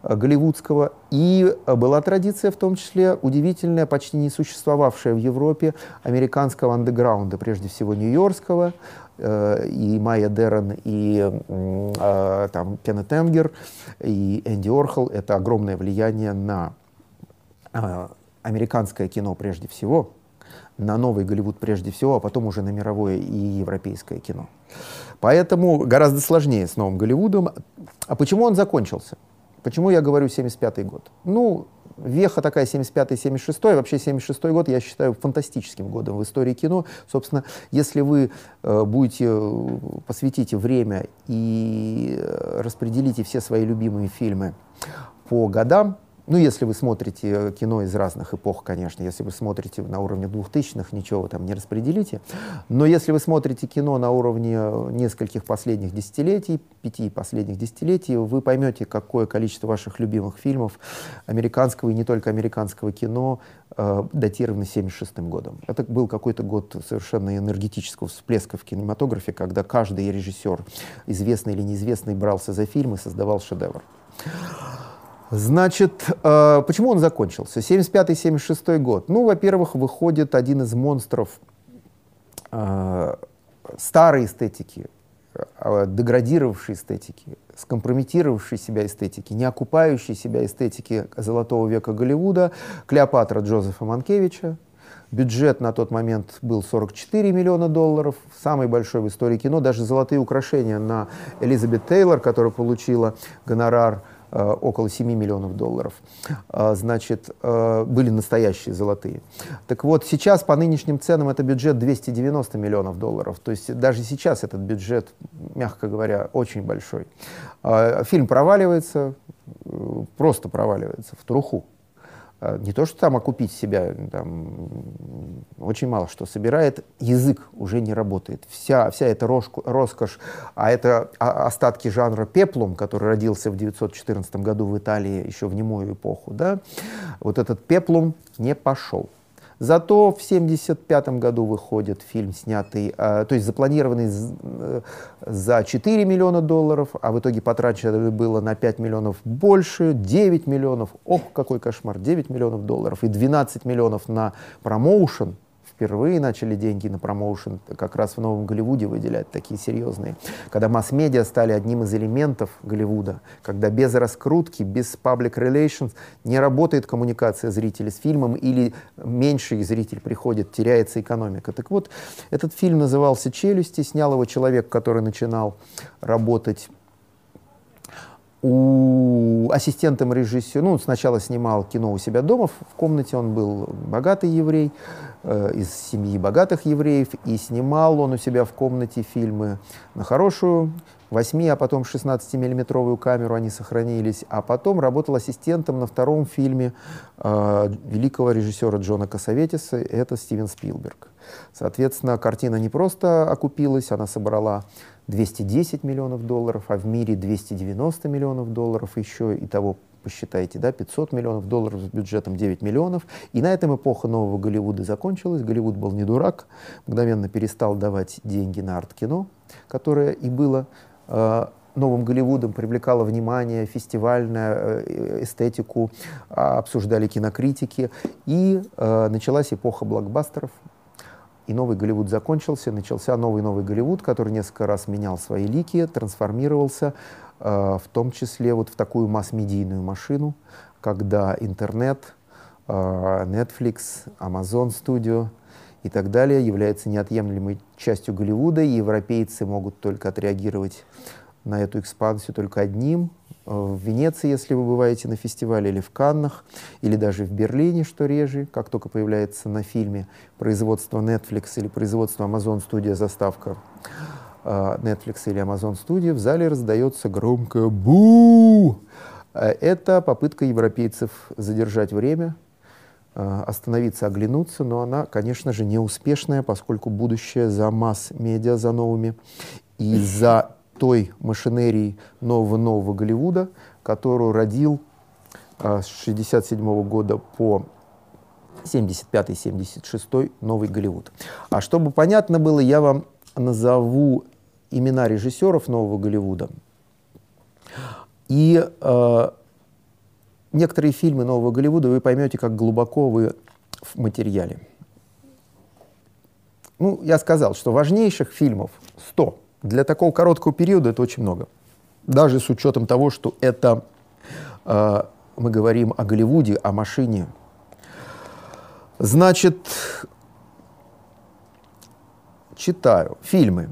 Speaker 1: голливудского, и была традиция в том числе удивительная, почти не существовавшая в Европе, американского андеграунда, прежде всего нью-йоркского, Э, и Майя Дерон, и э, там Кеннет Энгер, и Энди Орхол. Это огромное влияние на э, американское кино прежде всего, на новый Голливуд прежде всего, а потом уже на мировое и европейское кино. Поэтому гораздо сложнее с новым Голливудом. А почему он закончился? Почему я говорю 75 год? Ну, Веха такая 75-76, вообще 76 год я считаю фантастическим годом в истории кино. Собственно, если вы э, будете, э, посвятите время и э, распределите все свои любимые фильмы по годам, ну, если вы смотрите кино из разных эпох, конечно, если вы смотрите на уровне двухтысячных, ничего вы там не распределите. Но если вы смотрите кино на уровне нескольких последних десятилетий, пяти последних десятилетий, вы поймете, какое количество ваших любимых фильмов американского и не только американского кино э, датировано 76 годом. Это был какой-то год совершенно энергетического всплеска в кинематографе, когда каждый режиссер, известный или неизвестный, брался за фильм и создавал шедевр. Значит, э, почему он закончился? 75-76 год. Ну, во-первых, выходит один из монстров э, старой эстетики, э, деградировавшей эстетики, скомпрометировавшей себя эстетики, не окупающей себя эстетики золотого века Голливуда, Клеопатра Джозефа Манкевича. Бюджет на тот момент был 44 миллиона долларов, самый большой в истории кино. Даже золотые украшения на Элизабет Тейлор, которая получила гонорар около 7 миллионов долларов. Э, значит, э, были настоящие золотые. Так вот, сейчас по нынешним ценам это бюджет 290 миллионов долларов. То есть даже сейчас этот бюджет, мягко говоря, очень большой. Фильм проваливается, просто проваливается в труху. А, не то, что там окупить себя, там, очень мало что собирает, язык уже не работает. Вся, вся эта роскошь, а это остатки жанра пеплум, который родился в 1914 году в Италии еще в немую эпоху, да, вот этот пеплум не пошел. Зато в 1975 году выходит фильм, снятый, э, то есть запланированный э, за 4 миллиона долларов, а в итоге потрачено было на 5 миллионов больше, 9 миллионов, ох, какой кошмар, 9 миллионов долларов и 12 миллионов на промоушен, впервые начали деньги на промоушен как раз в Новом Голливуде выделять, такие серьезные. Когда масс-медиа стали одним из элементов Голливуда, когда без раскрутки, без public relations не работает коммуникация зрителя с фильмом или меньший зритель приходит, теряется экономика. Так вот, этот фильм назывался «Челюсти», снял его человек, который начинал работать у ассистентом режиссера, ну, сначала снимал кино у себя дома, в комнате он был богатый еврей, э, из семьи богатых евреев, и снимал он у себя в комнате фильмы на хорошую 8, а потом 16-миллиметровую камеру они сохранились, а потом работал ассистентом на втором фильме э, великого режиссера Джона Касаветиса, это Стивен Спилберг. Соответственно, картина не просто окупилась, она собрала 210 миллионов долларов, а в мире 290 миллионов долларов еще, и того посчитайте, да, 500 миллионов долларов с бюджетом 9 миллионов. И на этом эпоха нового Голливуда закончилась. Голливуд был не дурак, мгновенно перестал давать деньги на арт-кино, которое и было э, новым Голливудом, привлекало внимание, фестивальную э, эстетику, э, обсуждали кинокритики. И э, началась эпоха блокбастеров, и новый Голливуд закончился, начался новый-новый Голливуд, который несколько раз менял свои лики, трансформировался, э, в том числе вот в такую масс-медийную машину, когда интернет, э, Netflix, Amazon Studio и так далее является неотъемлемой частью Голливуда, и европейцы могут только отреагировать на эту экспансию только одним в Венеции, если вы бываете на фестивале, или в Каннах, или даже в Берлине, что реже, как только появляется на фильме производство Netflix или производство Amazon Studio заставка э, Netflix или Amazon Studio, в зале раздается громкое «бу!». Э, это попытка европейцев задержать время, остановиться, оглянуться, но она, конечно же, неуспешная, поскольку будущее за масс-медиа, за новыми и за той машинерии нового-нового Голливуда, которую родил а, с 1967 года по 75-76 новый Голливуд. А чтобы понятно было, я вам назову имена режиссеров нового Голливуда. И э, некоторые фильмы нового Голливуда вы поймете, как глубоко вы в материале. Ну, я сказал, что важнейших фильмов 100. Для такого короткого периода это очень много. Даже с учетом того, что это э, мы говорим о Голливуде, о машине. Значит, читаю фильмы.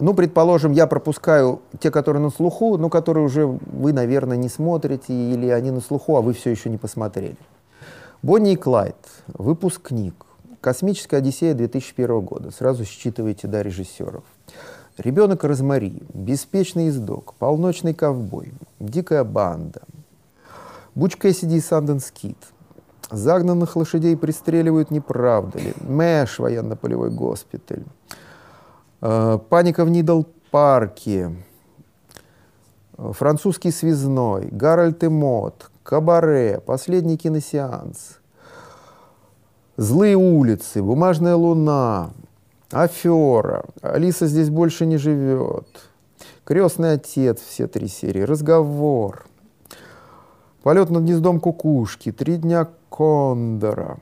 Speaker 1: Ну, предположим, я пропускаю те, которые на слуху, но которые уже вы, наверное, не смотрите, или они на слуху, а вы все еще не посмотрели. Бонни и Клайд, выпуск книг, «Космическая Одиссея» 2001 года. Сразу считывайте, да, режиссеров. Ребенок Розмари, беспечный ездок, полночный ковбой, дикая банда, Буч Кэссиди и Санденс Кит. Загнанных лошадей пристреливают, не правда ли? Мэш, военно-полевой госпиталь. Э, паника в Нидл-парке. Французский связной. Гарольд и Мод. Кабаре. Последний киносеанс. Злые улицы. Бумажная луна. Афера. Алиса здесь больше не живет. Крестный отец, все три серии. Разговор. Полет над гнездом кукушки. Три дня кондора.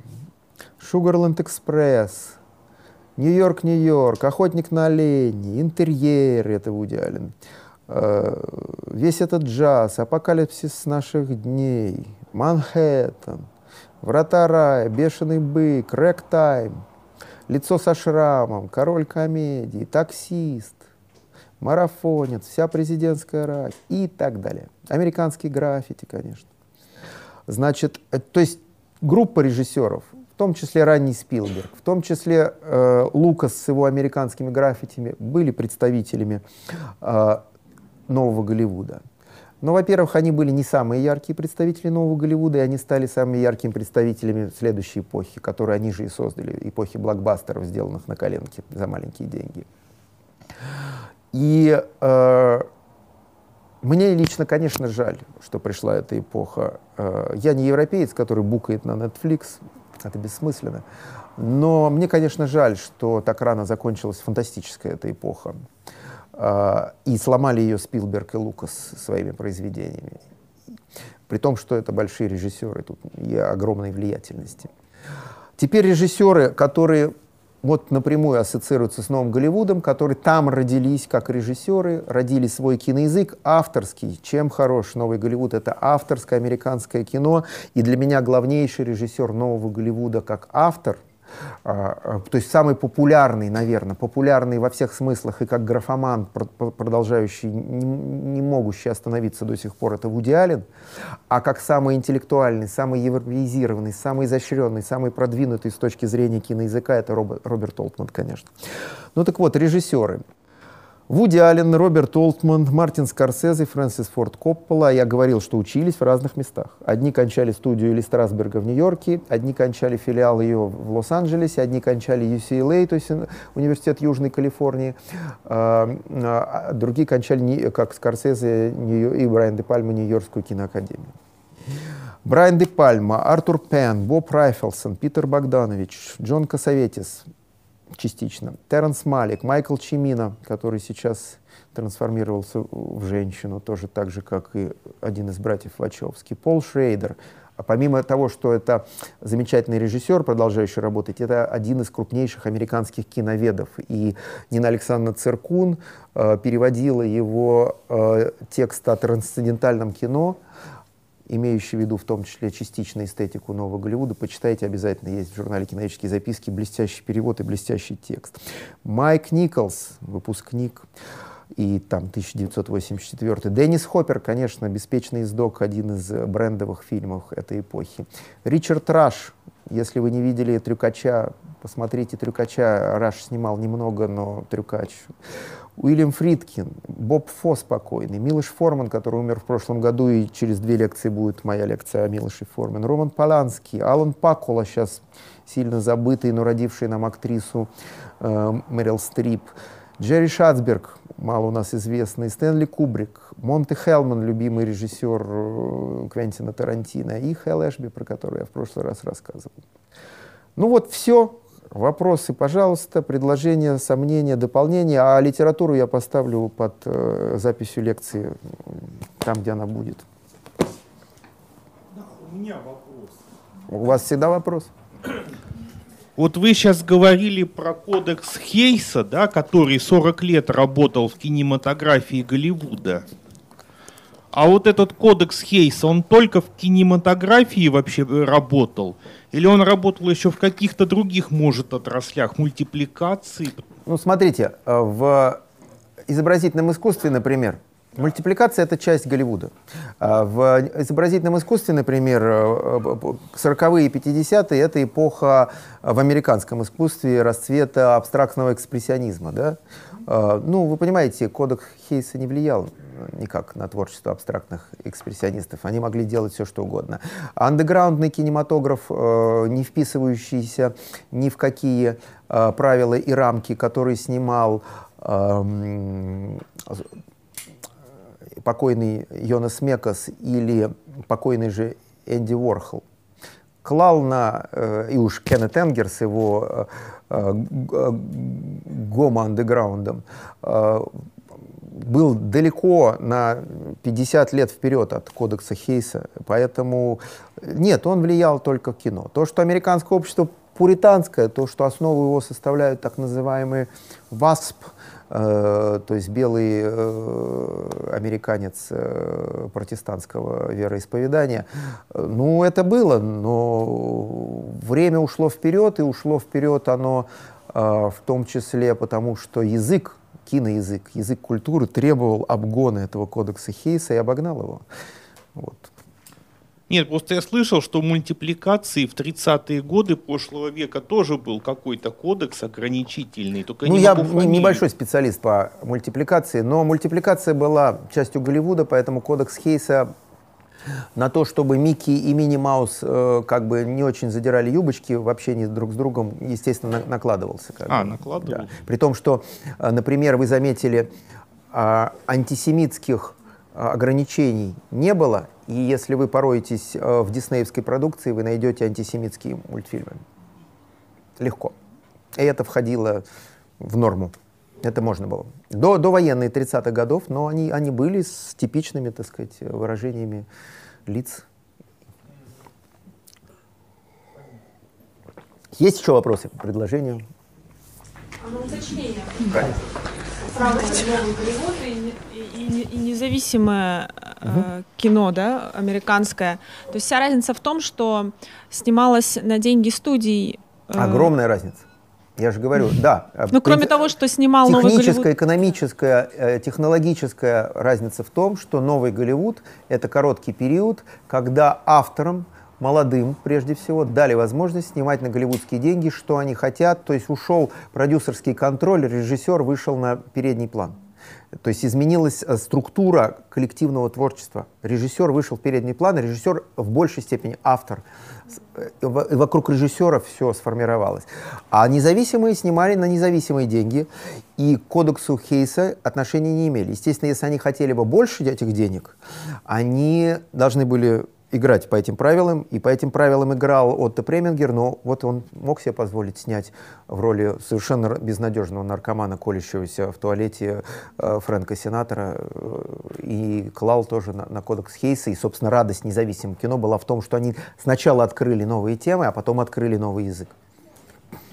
Speaker 1: Шугарленд Экспресс. Нью-Йорк, Нью-Йорк. Охотник на оленей. Интерьер. Это Вуди. Э, весь этот джаз. Апокалипсис наших дней. Манхэттен. Врата рая. Бешеный бык. Рэк тайм. Лицо со шрамом, король комедии, таксист, марафонец, вся президентская рать и так далее. Американские граффити, конечно. Значит, э, то есть группа режиссеров, в том числе ранний Спилберг, в том числе э, Лукас с его американскими граффитями, были представителями э, нового Голливуда. Но, во-первых, они были не самые яркие представители нового Голливуда, и они стали самыми яркими представителями следующей эпохи, которую они же и создали, эпохи блокбастеров, сделанных на коленке за маленькие деньги. И э, мне лично, конечно, жаль, что пришла эта эпоха. Э, я не европеец, который букает на Netflix, это бессмысленно. Но мне, конечно, жаль, что так рано закончилась фантастическая эта эпоха. И сломали ее Спилберг и Лукас своими произведениями. При том, что это большие режиссеры тут и огромной влиятельности. Теперь режиссеры, которые вот напрямую ассоциируются с Новым Голливудом, которые там родились как режиссеры, родили свой киноязык авторский. Чем хорош Новый Голливуд? Это авторское американское кино. И для меня главнейший режиссер Нового Голливуда как автор – то есть самый популярный, наверное, популярный во всех смыслах и как графоман, продолжающий, не, не могущий остановиться до сих пор, это Вуди Аллен, а как самый интеллектуальный, самый европеизированный, самый изощренный, самый продвинутый с точки зрения киноязыка, это Роберт Олтман, конечно. Ну так вот, режиссеры. Вуди Аллен, Роберт Олтман, Мартин Скорсезе, Фрэнсис Форд Коппола. Я говорил, что учились в разных местах. Одни кончали студию Или Страсберга в Нью-Йорке, одни кончали филиал ее в Лос-Анджелесе, одни кончали UCLA, то есть Университет Южной Калифорнии, а, а другие кончали, как Скорсезе и Брайан де Пальма, Нью-Йоркскую киноакадемию. Брайан де Пальма, Артур Пен, Боб Райфелсон, Питер Богданович, Джон Косоветис, частично. Теренс Малик, Майкл Чимина, который сейчас трансформировался в женщину, тоже так же, как и один из братьев Вачовски. Пол Шрейдер. А помимо того, что это замечательный режиссер, продолжающий работать, это один из крупнейших американских киноведов. И Нина Александровна Цыркун э, переводила его э, текст о трансцендентальном кино имеющий в виду в том числе частично эстетику нового Голливуда, почитайте обязательно, есть в журнале «Киноведческие записки» блестящий перевод и блестящий текст. Майк Николс, выпускник, и там 1984. Деннис Хоппер, конечно, «Беспечный ездок», один из брендовых фильмов этой эпохи. Ричард Раш, если вы не видели «Трюкача», посмотрите «Трюкача». Раш снимал немного, но «Трюкач». Уильям Фридкин, Боб Фо спокойный, Милош Форман, который умер в прошлом году, и через две лекции будет моя лекция о Милоше Форман, Роман Поланский, Алан Пакула, сейчас сильно забытый, но родивший нам актрису э, Мэрил Стрип, Джерри Шацберг, мало у нас известный, Стэнли Кубрик, Монте Хелман, любимый режиссер э, Квентина Тарантино, и Хелл Эшби, про который я в прошлый раз рассказывал. Ну вот все, Вопросы, пожалуйста, предложения, сомнения, дополнения. А литературу я поставлю под э, записью лекции там, где она будет.
Speaker 2: Да, у меня вопрос.
Speaker 1: У вас всегда вопрос?
Speaker 2: Вот вы сейчас говорили про кодекс Хейса, да, который 40 лет работал в кинематографии Голливуда. А вот этот кодекс Хейса, он только в кинематографии вообще работал? Или он работал еще в каких-то других, может, отраслях, мультипликации?
Speaker 1: Ну, смотрите, э, в изобразительном искусстве, например, Мультипликация — это часть Голливуда. А в изобразительном искусстве, например, 40-е и 50-е — это эпоха в американском искусстве расцвета абстрактного экспрессионизма. Да? Э, ну, вы понимаете, кодекс Хейса не влиял никак на творчество абстрактных экспрессионистов. Они могли делать все, что угодно. Андеграундный кинематограф, э, не вписывающийся ни в какие э, правила и рамки, который снимал э, покойный Йонас Мекас или покойный же Энди Уорхол, клал на, э, и уж Кеннет Энгер с его э, гомо-андеграундом, э, был далеко на 50 лет вперед от кодекса Хейса, поэтому нет, он влиял только в кино. То, что американское общество пуританское, то, что основу его составляют так называемые ВАСП, э, то есть белый э, американец э, протестантского вероисповедания, ну, это было, но время ушло вперед, и ушло вперед оно э, в том числе потому, что язык киноязык, язык культуры требовал обгона этого кодекса Хейса и обогнал его. Вот.
Speaker 2: Нет, просто я слышал, что мультипликации в 30-е годы прошлого века тоже был какой-то кодекс ограничительный. Только
Speaker 1: ну, не я небольшой специалист по мультипликации, но мультипликация была частью Голливуда, поэтому кодекс Хейса на то, чтобы Микки и Мини Маус э, как бы не очень задирали юбочки в общении друг с другом, естественно, на, накладывался. Как
Speaker 2: а, бы. накладывался. Да.
Speaker 1: При том, что, э, например, вы заметили, э, антисемитских э, ограничений не было, и если вы пороетесь э, в диснеевской продукции, вы найдете антисемитские мультфильмы. Легко. И это входило в норму. Это можно было. До, до военные 30-х годов, но они, они были с типичными, так сказать, выражениями лиц. Есть еще вопросы, предложения?
Speaker 3: А на уточнение. Право и, и, и независимое угу. э, кино, да, американское. То есть вся разница в том, что снималось на деньги студий.
Speaker 1: Э, Огромная разница. Я же говорю, да.
Speaker 3: Ну, кроме того, что снимал
Speaker 1: Новый Голливуд. Техническая, экономическая, э, технологическая разница в том, что Новый Голливуд — это короткий период, когда авторам, молодым прежде всего, дали возможность снимать на голливудские деньги, что они хотят. То есть ушел продюсерский контроль, режиссер вышел на передний план. То есть изменилась э, структура коллективного творчества. Режиссер вышел в передний план, режиссер в большей степени автор. Э, вокруг режиссера все сформировалось. А независимые снимали на независимые деньги, и к кодексу Хейса отношения не имели. Естественно, если они хотели бы больше этих денег, они должны были играть по этим правилам, и по этим правилам играл Отто Премингер, но вот он мог себе позволить снять в роли совершенно безнадежного наркомана, колящегося в туалете э, Фрэнка Сенатора, э, и клал тоже на, на кодекс Хейса, и, собственно, радость независимого кино была в том, что они сначала открыли новые темы, а потом открыли новый язык.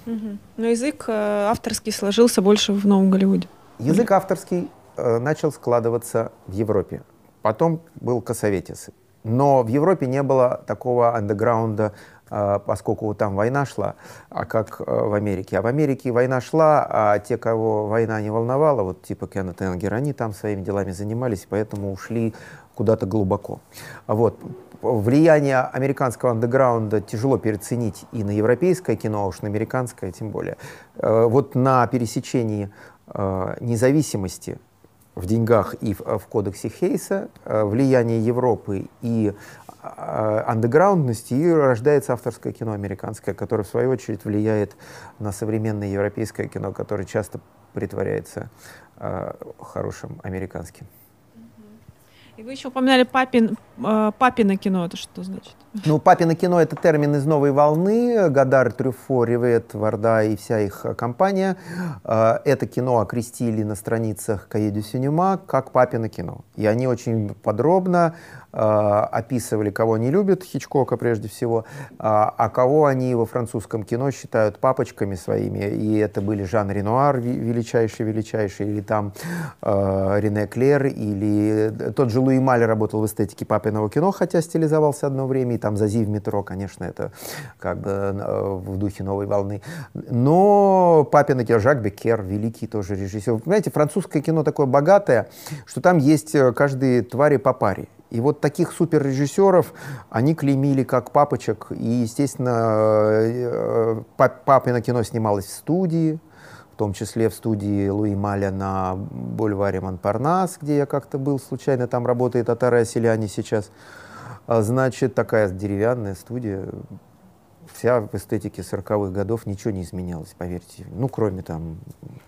Speaker 3: Угу. Но язык э, авторский сложился больше в Новом Голливуде.
Speaker 1: Язык авторский э, начал складываться в Европе. Потом был Косоветис. Но в Европе не было такого андеграунда, а, поскольку там война шла, а как э, в Америке. А в Америке война шла, а те, кого война не волновала, вот типа Кеннет Энгер, они там своими делами занимались, поэтому ушли куда-то глубоко. Вот. Влияние американского андеграунда тяжело переоценить и на европейское кино, а уж на американское тем более. Э, вот на пересечении э, независимости в деньгах и в, в кодексе Хейса, э, влияние Европы и э, андеграундности, и рождается авторское кино американское, которое, в свою очередь, влияет на современное европейское кино, которое часто притворяется э, хорошим американским.
Speaker 3: И вы еще упоминали папин, э, папино кино, это что значит?
Speaker 1: Ну, папино кино — это термин из «Новой волны». Гадар, Трюфо, Ревет, Варда и вся их компания. Э, это кино окрестили на страницах Каеду Синема как папино кино. И они очень подробно описывали, кого они любят, Хичкока прежде всего, а, а кого они во французском кино считают папочками своими. И это были Жан Ренуар, величайший-величайший, или там э, Рене Клер, или тот же Луи Маль работал в эстетике папиного кино, хотя стилизовался одно время, и там Зази в метро, конечно, это как бы э, в духе новой волны. Но папино кино, Жак Беккер, великий тоже режиссер. Понимаете, французское кино такое богатое, что там есть э, каждые твари по паре. И вот таких суперрежиссеров они клеймили как папочек. И, естественно, э, папино кино снималось в студии, в том числе в студии Луи Маля на бульваре Монпарнас, где я как-то был случайно, там работает Атара Селяне сейчас. А, значит, такая деревянная студия, вся в эстетике 40-х годов, ничего не изменялось, поверьте. Ну, кроме там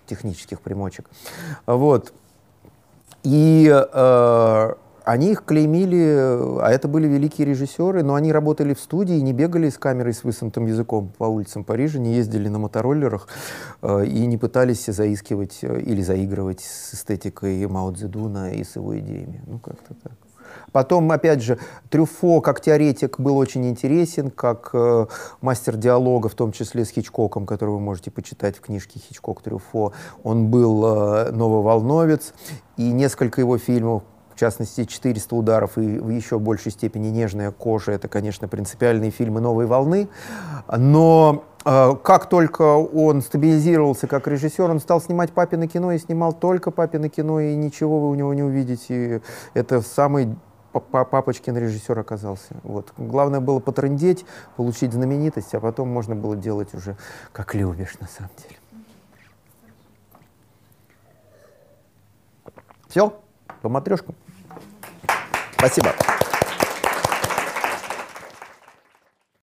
Speaker 1: технических примочек. Вот. И э, они их клеймили, а это были великие режиссеры, но они работали в студии, не бегали с камерой с высунутым языком по улицам Парижа, не ездили на мотороллерах э, и не пытались заискивать э, или заигрывать с эстетикой Мао Цзэдуна и с его идеями. Ну, как-то так. Потом, опять же, Трюфо как теоретик был очень интересен, как э, мастер диалога, в том числе с Хичкоком, который вы можете почитать в книжке «Хичкок Трюфо». Он был э, нововолновец, и несколько его фильмов, частности, «400 ударов» и в еще большей степени «Нежная кожа» — это, конечно, принципиальные фильмы новой волны. Но э, как только он стабилизировался как режиссер, он стал снимать папины кино и снимал только папины кино, и ничего вы у него не увидите. Это самый папочкин режиссер оказался. Вот. Главное было потрындеть, получить знаменитость, а потом можно было делать уже как любишь на самом деле. Все, по матрешкам. Спасибо.